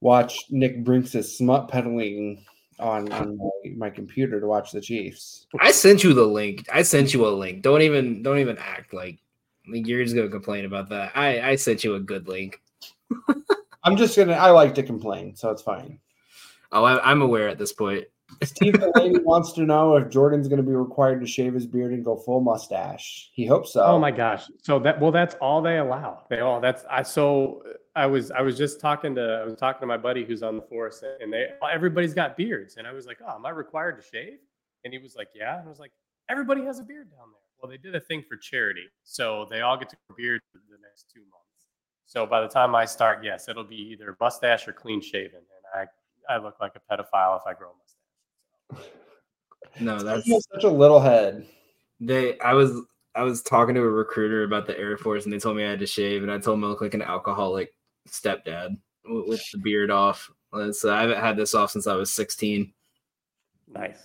watch Nick Brinks' smut peddling on on my, my computer to watch the Chiefs. I sent you the link. I sent you a link. Don't even don't even act like, like you're just gonna complain about that. I I sent you a good link. <laughs> I'm just gonna. I like to complain, so it's fine. Oh, I, I'm aware at this point. Steve wants to know if Jordan's going to be required to shave his beard and go full mustache. He hopes so. Oh my gosh! So that well, that's all they allow. They all that's I. So I was I was just talking to I was talking to my buddy who's on the force, and they everybody's got beards, and I was like, oh, am I required to shave? And he was like, yeah. And I was like, everybody has a beard down there. Well, they did a thing for charity, so they all get to grow beards for the next two months. So by the time I start, yes, it'll be either mustache or clean shaven, and I I look like a pedophile if I grow a mustache. <laughs> No, that's such a little head. They, I was, I was talking to a recruiter about the Air Force, and they told me I had to shave, and I told them I look like an alcoholic stepdad with, with the beard off. Uh, so I haven't had this off since I was 16. Nice.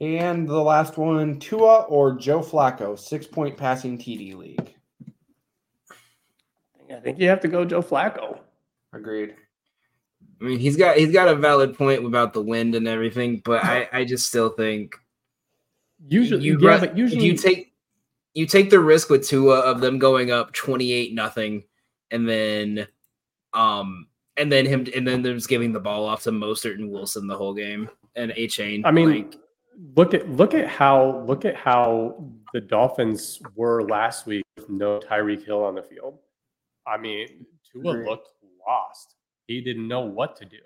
And the last one, Tua or Joe Flacco, six point passing TD league. I think you have to go Joe Flacco. Agreed. I mean, he's got he's got a valid point about the wind and everything, but I, I just still think Usually, you yeah, run- usually you take you take the risk with Tua of them going up 28 nothing and then um and then him and then there's giving the ball off to Mostert and Wilson the whole game and Achane. I mean, like, look at look at how look at how the Dolphins were last week with no Tyreek Hill on the field. I mean, Tua Agreed. looked lost. He didn't know what to do.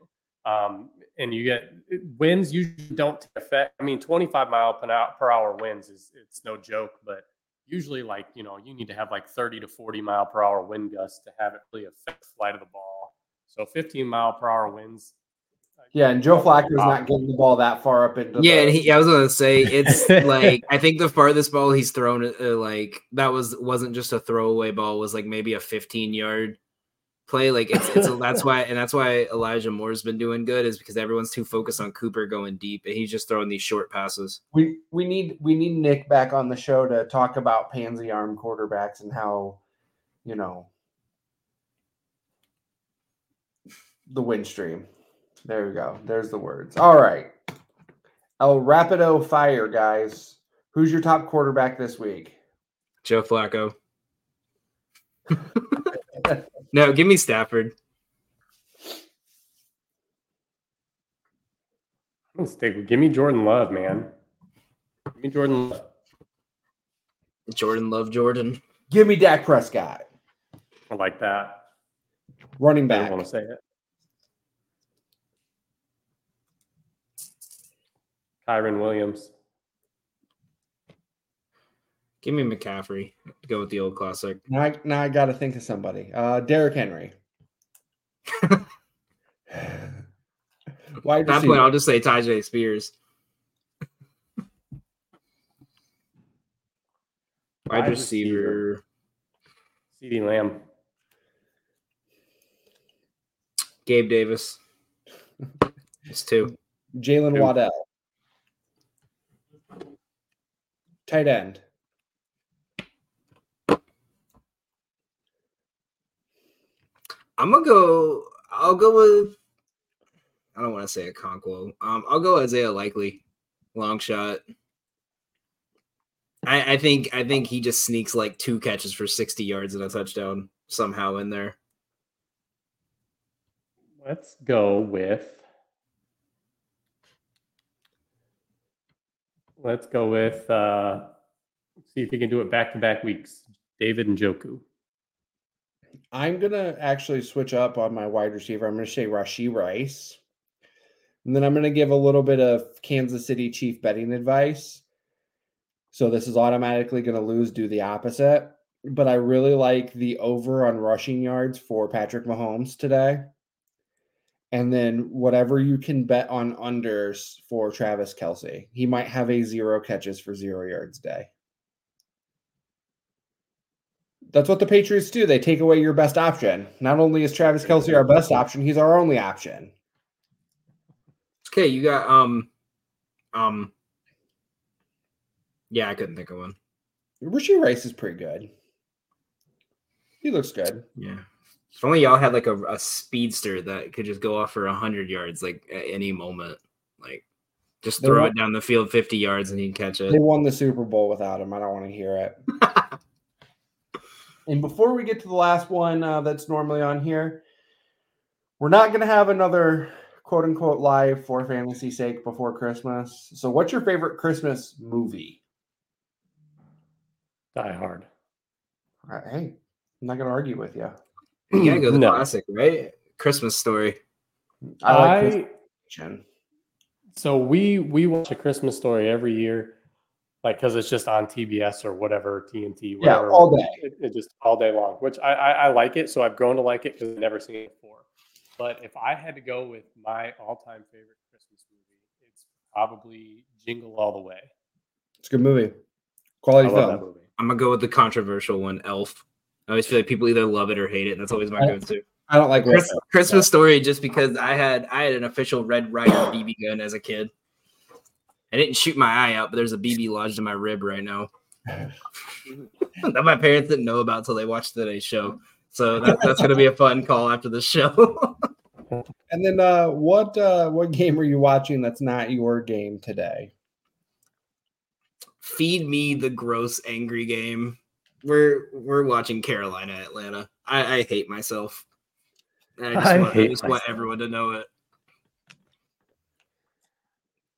Um, and you get winds usually don't take effect. I mean, 25 mile per hour, winds is it's no joke, but usually like you know you need to have like 30 to 40 mile per hour wind gusts to have it really affect the flight of the ball. So 15 mile per hour winds, uh, Yeah, and Joe Flacco's not getting the ball that far up into. Yeah, the, and he, I was gonna say it's <laughs> like I think the farthest ball he's thrown, uh, like that was wasn't just a throwaway ball, was like maybe a 15 yard play. Like it's, it's <laughs> that's why, and that's why Elijah Moore's been doing good is because everyone's too focused on Cooper going deep, and he's just throwing these short passes. we we need we need Nick back on the show to talk about pansy arm quarterbacks and how, you know, the wind stream. There we go. There's the words. All right. El Rapido Fire, guys. Who's your top quarterback this week? Joe Flacco. <laughs> no, give me Stafford. I'm gonna stick with give me Jordan Love, man. Give me Jordan Love. Jordan Love Jordan. Give me Dak Prescott, I like that. running back. I want to say it. Kyren Williams. Give me McCaffrey. Go with the old classic. Now I, now I got to think of somebody. Uh, Derrick Henry. <laughs> Wide At that point. I'll just say Tyjae Spears. <laughs> Wide Wide receiver. CeeDee Lamb. Gabe Davis. It's two. Jalen Waddle. Tight end. I'm gonna go. I'll go with. I don't want to say Okonkwo. Um, I'll go Isaiah Likely, long shot. I, I think I think he just sneaks like two catches for 60 yards and a touchdown somehow in there. Let's go with. Let's go with. Uh, see if he can do it back to back weeks. David Njoku. I'm gonna actually switch up on my wide receiver. I'm gonna say Rashee Rice. And then I'm gonna give a little bit of Kansas City Chief betting advice. So this is automatically gonna lose, do the opposite. But I really like the over on rushing yards for Patrick Mahomes today. And then whatever you can bet on unders for Travis Kelce. He might have a zero catches for zero yards day. That's what the Patriots do. They take away your best option. Not only is Travis Kelce our best option, he's our only option. Okay, you got um um yeah, I couldn't think of one. Rashee Rice is pretty good. He looks good. Yeah. If only y'all had like a, a speedster that could just go off for hundred yards like at any moment. Like just throw want- it down the field 50 yards and he'd catch it. They won the Super Bowl without him. I don't want to hear it. <laughs> and before we get to the last one uh, that's normally on here, we're not going to have another quote unquote live for fantasy sake before Christmas. So, what's your favorite Christmas movie? Die Hard. All right, hey, I'm not going to argue with you. You gotta go the No. classic, right? Christmas story. I like I- Christmas. So we we watch a Christmas story every year, like because it's just on TBS or whatever TNT. Yeah, all day. It, it just all day long, which I, I I like it. So I've grown to like it because I've never seen it before. But if I had to go with my all-time favorite Christmas movie, it's probably Jingle All the Way. It's a good movie. I Quality love film. that movie. I'm gonna go with the controversial one, Elf. I always feel like people either love it or hate it. and That's always my I- go-to. I don't like Chris, Will Christmas story just because I had I had an official Red Ryder BB gun as a kid. I didn't shoot my eye out, but there's a BB lodged in my rib right now <laughs> that my parents didn't know about till they watched today's show. So that, that's gonna be a fun call after the show. <laughs> And then uh what uh what game are you watching that's not your game today? Feed me the gross angry game. We're we're watching Carolina Atlanta. I, I hate myself. I just, I want, I hate just want myself. everyone to know it.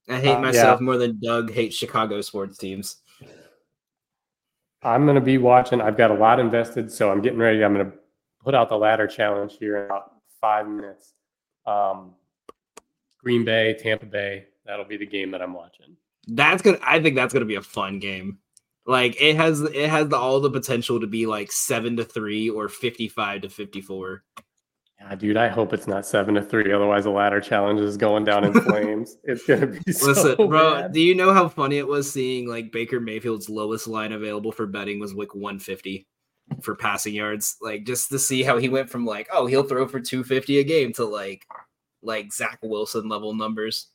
I hate Uh, myself yeah. more than Doug hates Chicago sports teams. I'm gonna be watching. I've got a lot invested, so I'm getting ready. I'm gonna put out the ladder challenge here in about five minutes. Um, Green Bay, Tampa Bay. That'll be the game that I'm watching. That's gonna I think that's gonna be a fun game. Like it has it has the, all the potential to be like seven to three or fifty five to fifty four. God, dude, I hope it's not seven to three. Otherwise, the ladder challenge is going down in <laughs> flames. It's gonna be Listen, so <laughs> bro, bad. do you know how funny it was seeing like Baker Mayfield's lowest line available for betting was like 150 for passing yards? Like just to see how he went from like, oh, he'll throw for 250 a game to like like Zach Wilson level numbers.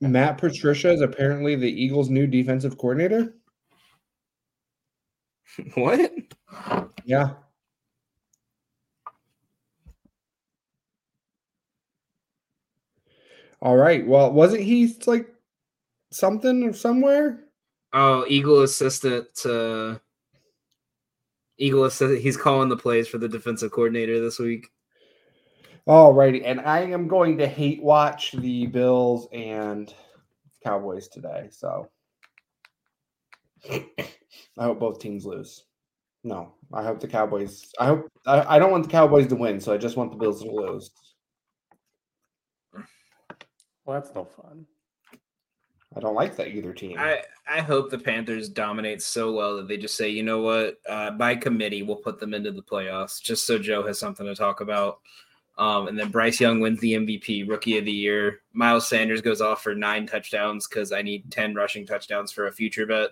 Matt Patricia is apparently the Eagles' new defensive coordinator. <laughs> what? Yeah. All right. Well, wasn't he like something or somewhere? Oh, Eagle assistant to Eagle assistant. He's calling the plays for the defensive coordinator this week. All righty. And I am going to hate watch the Bills and Cowboys today. So I hope both teams lose. No, I hope the Cowboys. I hope I, I don't want the Cowboys to win, so I just want the Bills to lose. Well, that's no fun. I don't like that either team. I I hope the Panthers dominate so well that they just say, you know what, uh, by committee we'll put them into the playoffs, just so Joe has something to talk about. Um, and then Bryce Young wins the MVP, Rookie of the Year. Miles Sanders goes off for nine touchdowns because I need ten rushing touchdowns for a future bet.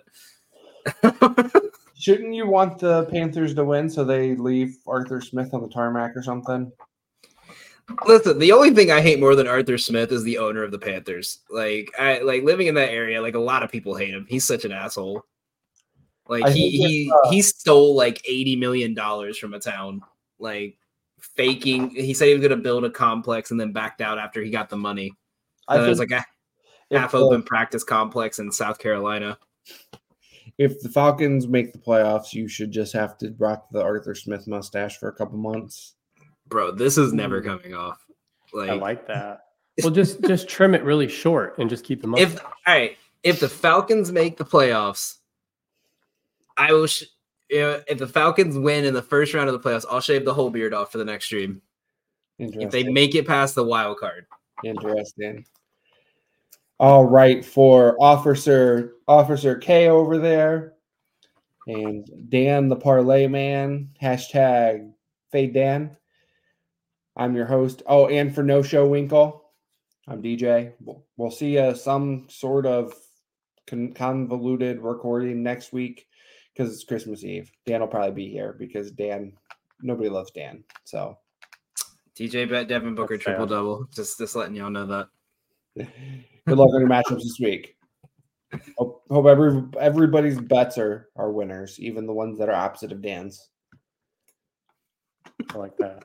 <laughs> Shouldn't you want the Panthers to win so they leave Arthur Smith on the tarmac or something? Listen, the only thing I hate more than Arthur Smith is the owner of the Panthers. Like, I like living in that area. Like, a lot of people hate him. He's such an asshole. Like, I he he uh, he stole like eighty million dollars from a town. Like, faking. He said he was going to build a complex and then backed out after he got the money. I And it was like a half the- open practice complex in South Carolina. If the Falcons make the playoffs, you should just have to rock the Arthur Smith mustache for a couple months. Bro, this is never mm. coming off. Like, I like that. <laughs> Well, just just trim it really short and just keep the if all right, if the Falcons make the playoffs, I will. Sh- you know, if the Falcons win in the first round of the playoffs, I'll shave the whole beard off for the next stream. If they make it past the wild card, Interesting. All right, for Officer Officer K over there, and Dan the Parlay Man hashtag Fade Dan. I'm your host. Oh, and for No Show Winkle, I'm DJ. We'll, we'll see you some sort of con- convoluted recording next week because it's Christmas Eve. Dan will probably be here because Dan, nobody loves Dan. So TJ bet Devin Booker That's fair. triple double. Just just letting y'all know that. <laughs> Good luck on your matchups this week. Hope, hope every everybody's bets are are winners, even the ones that are opposite of Dan's. I like that.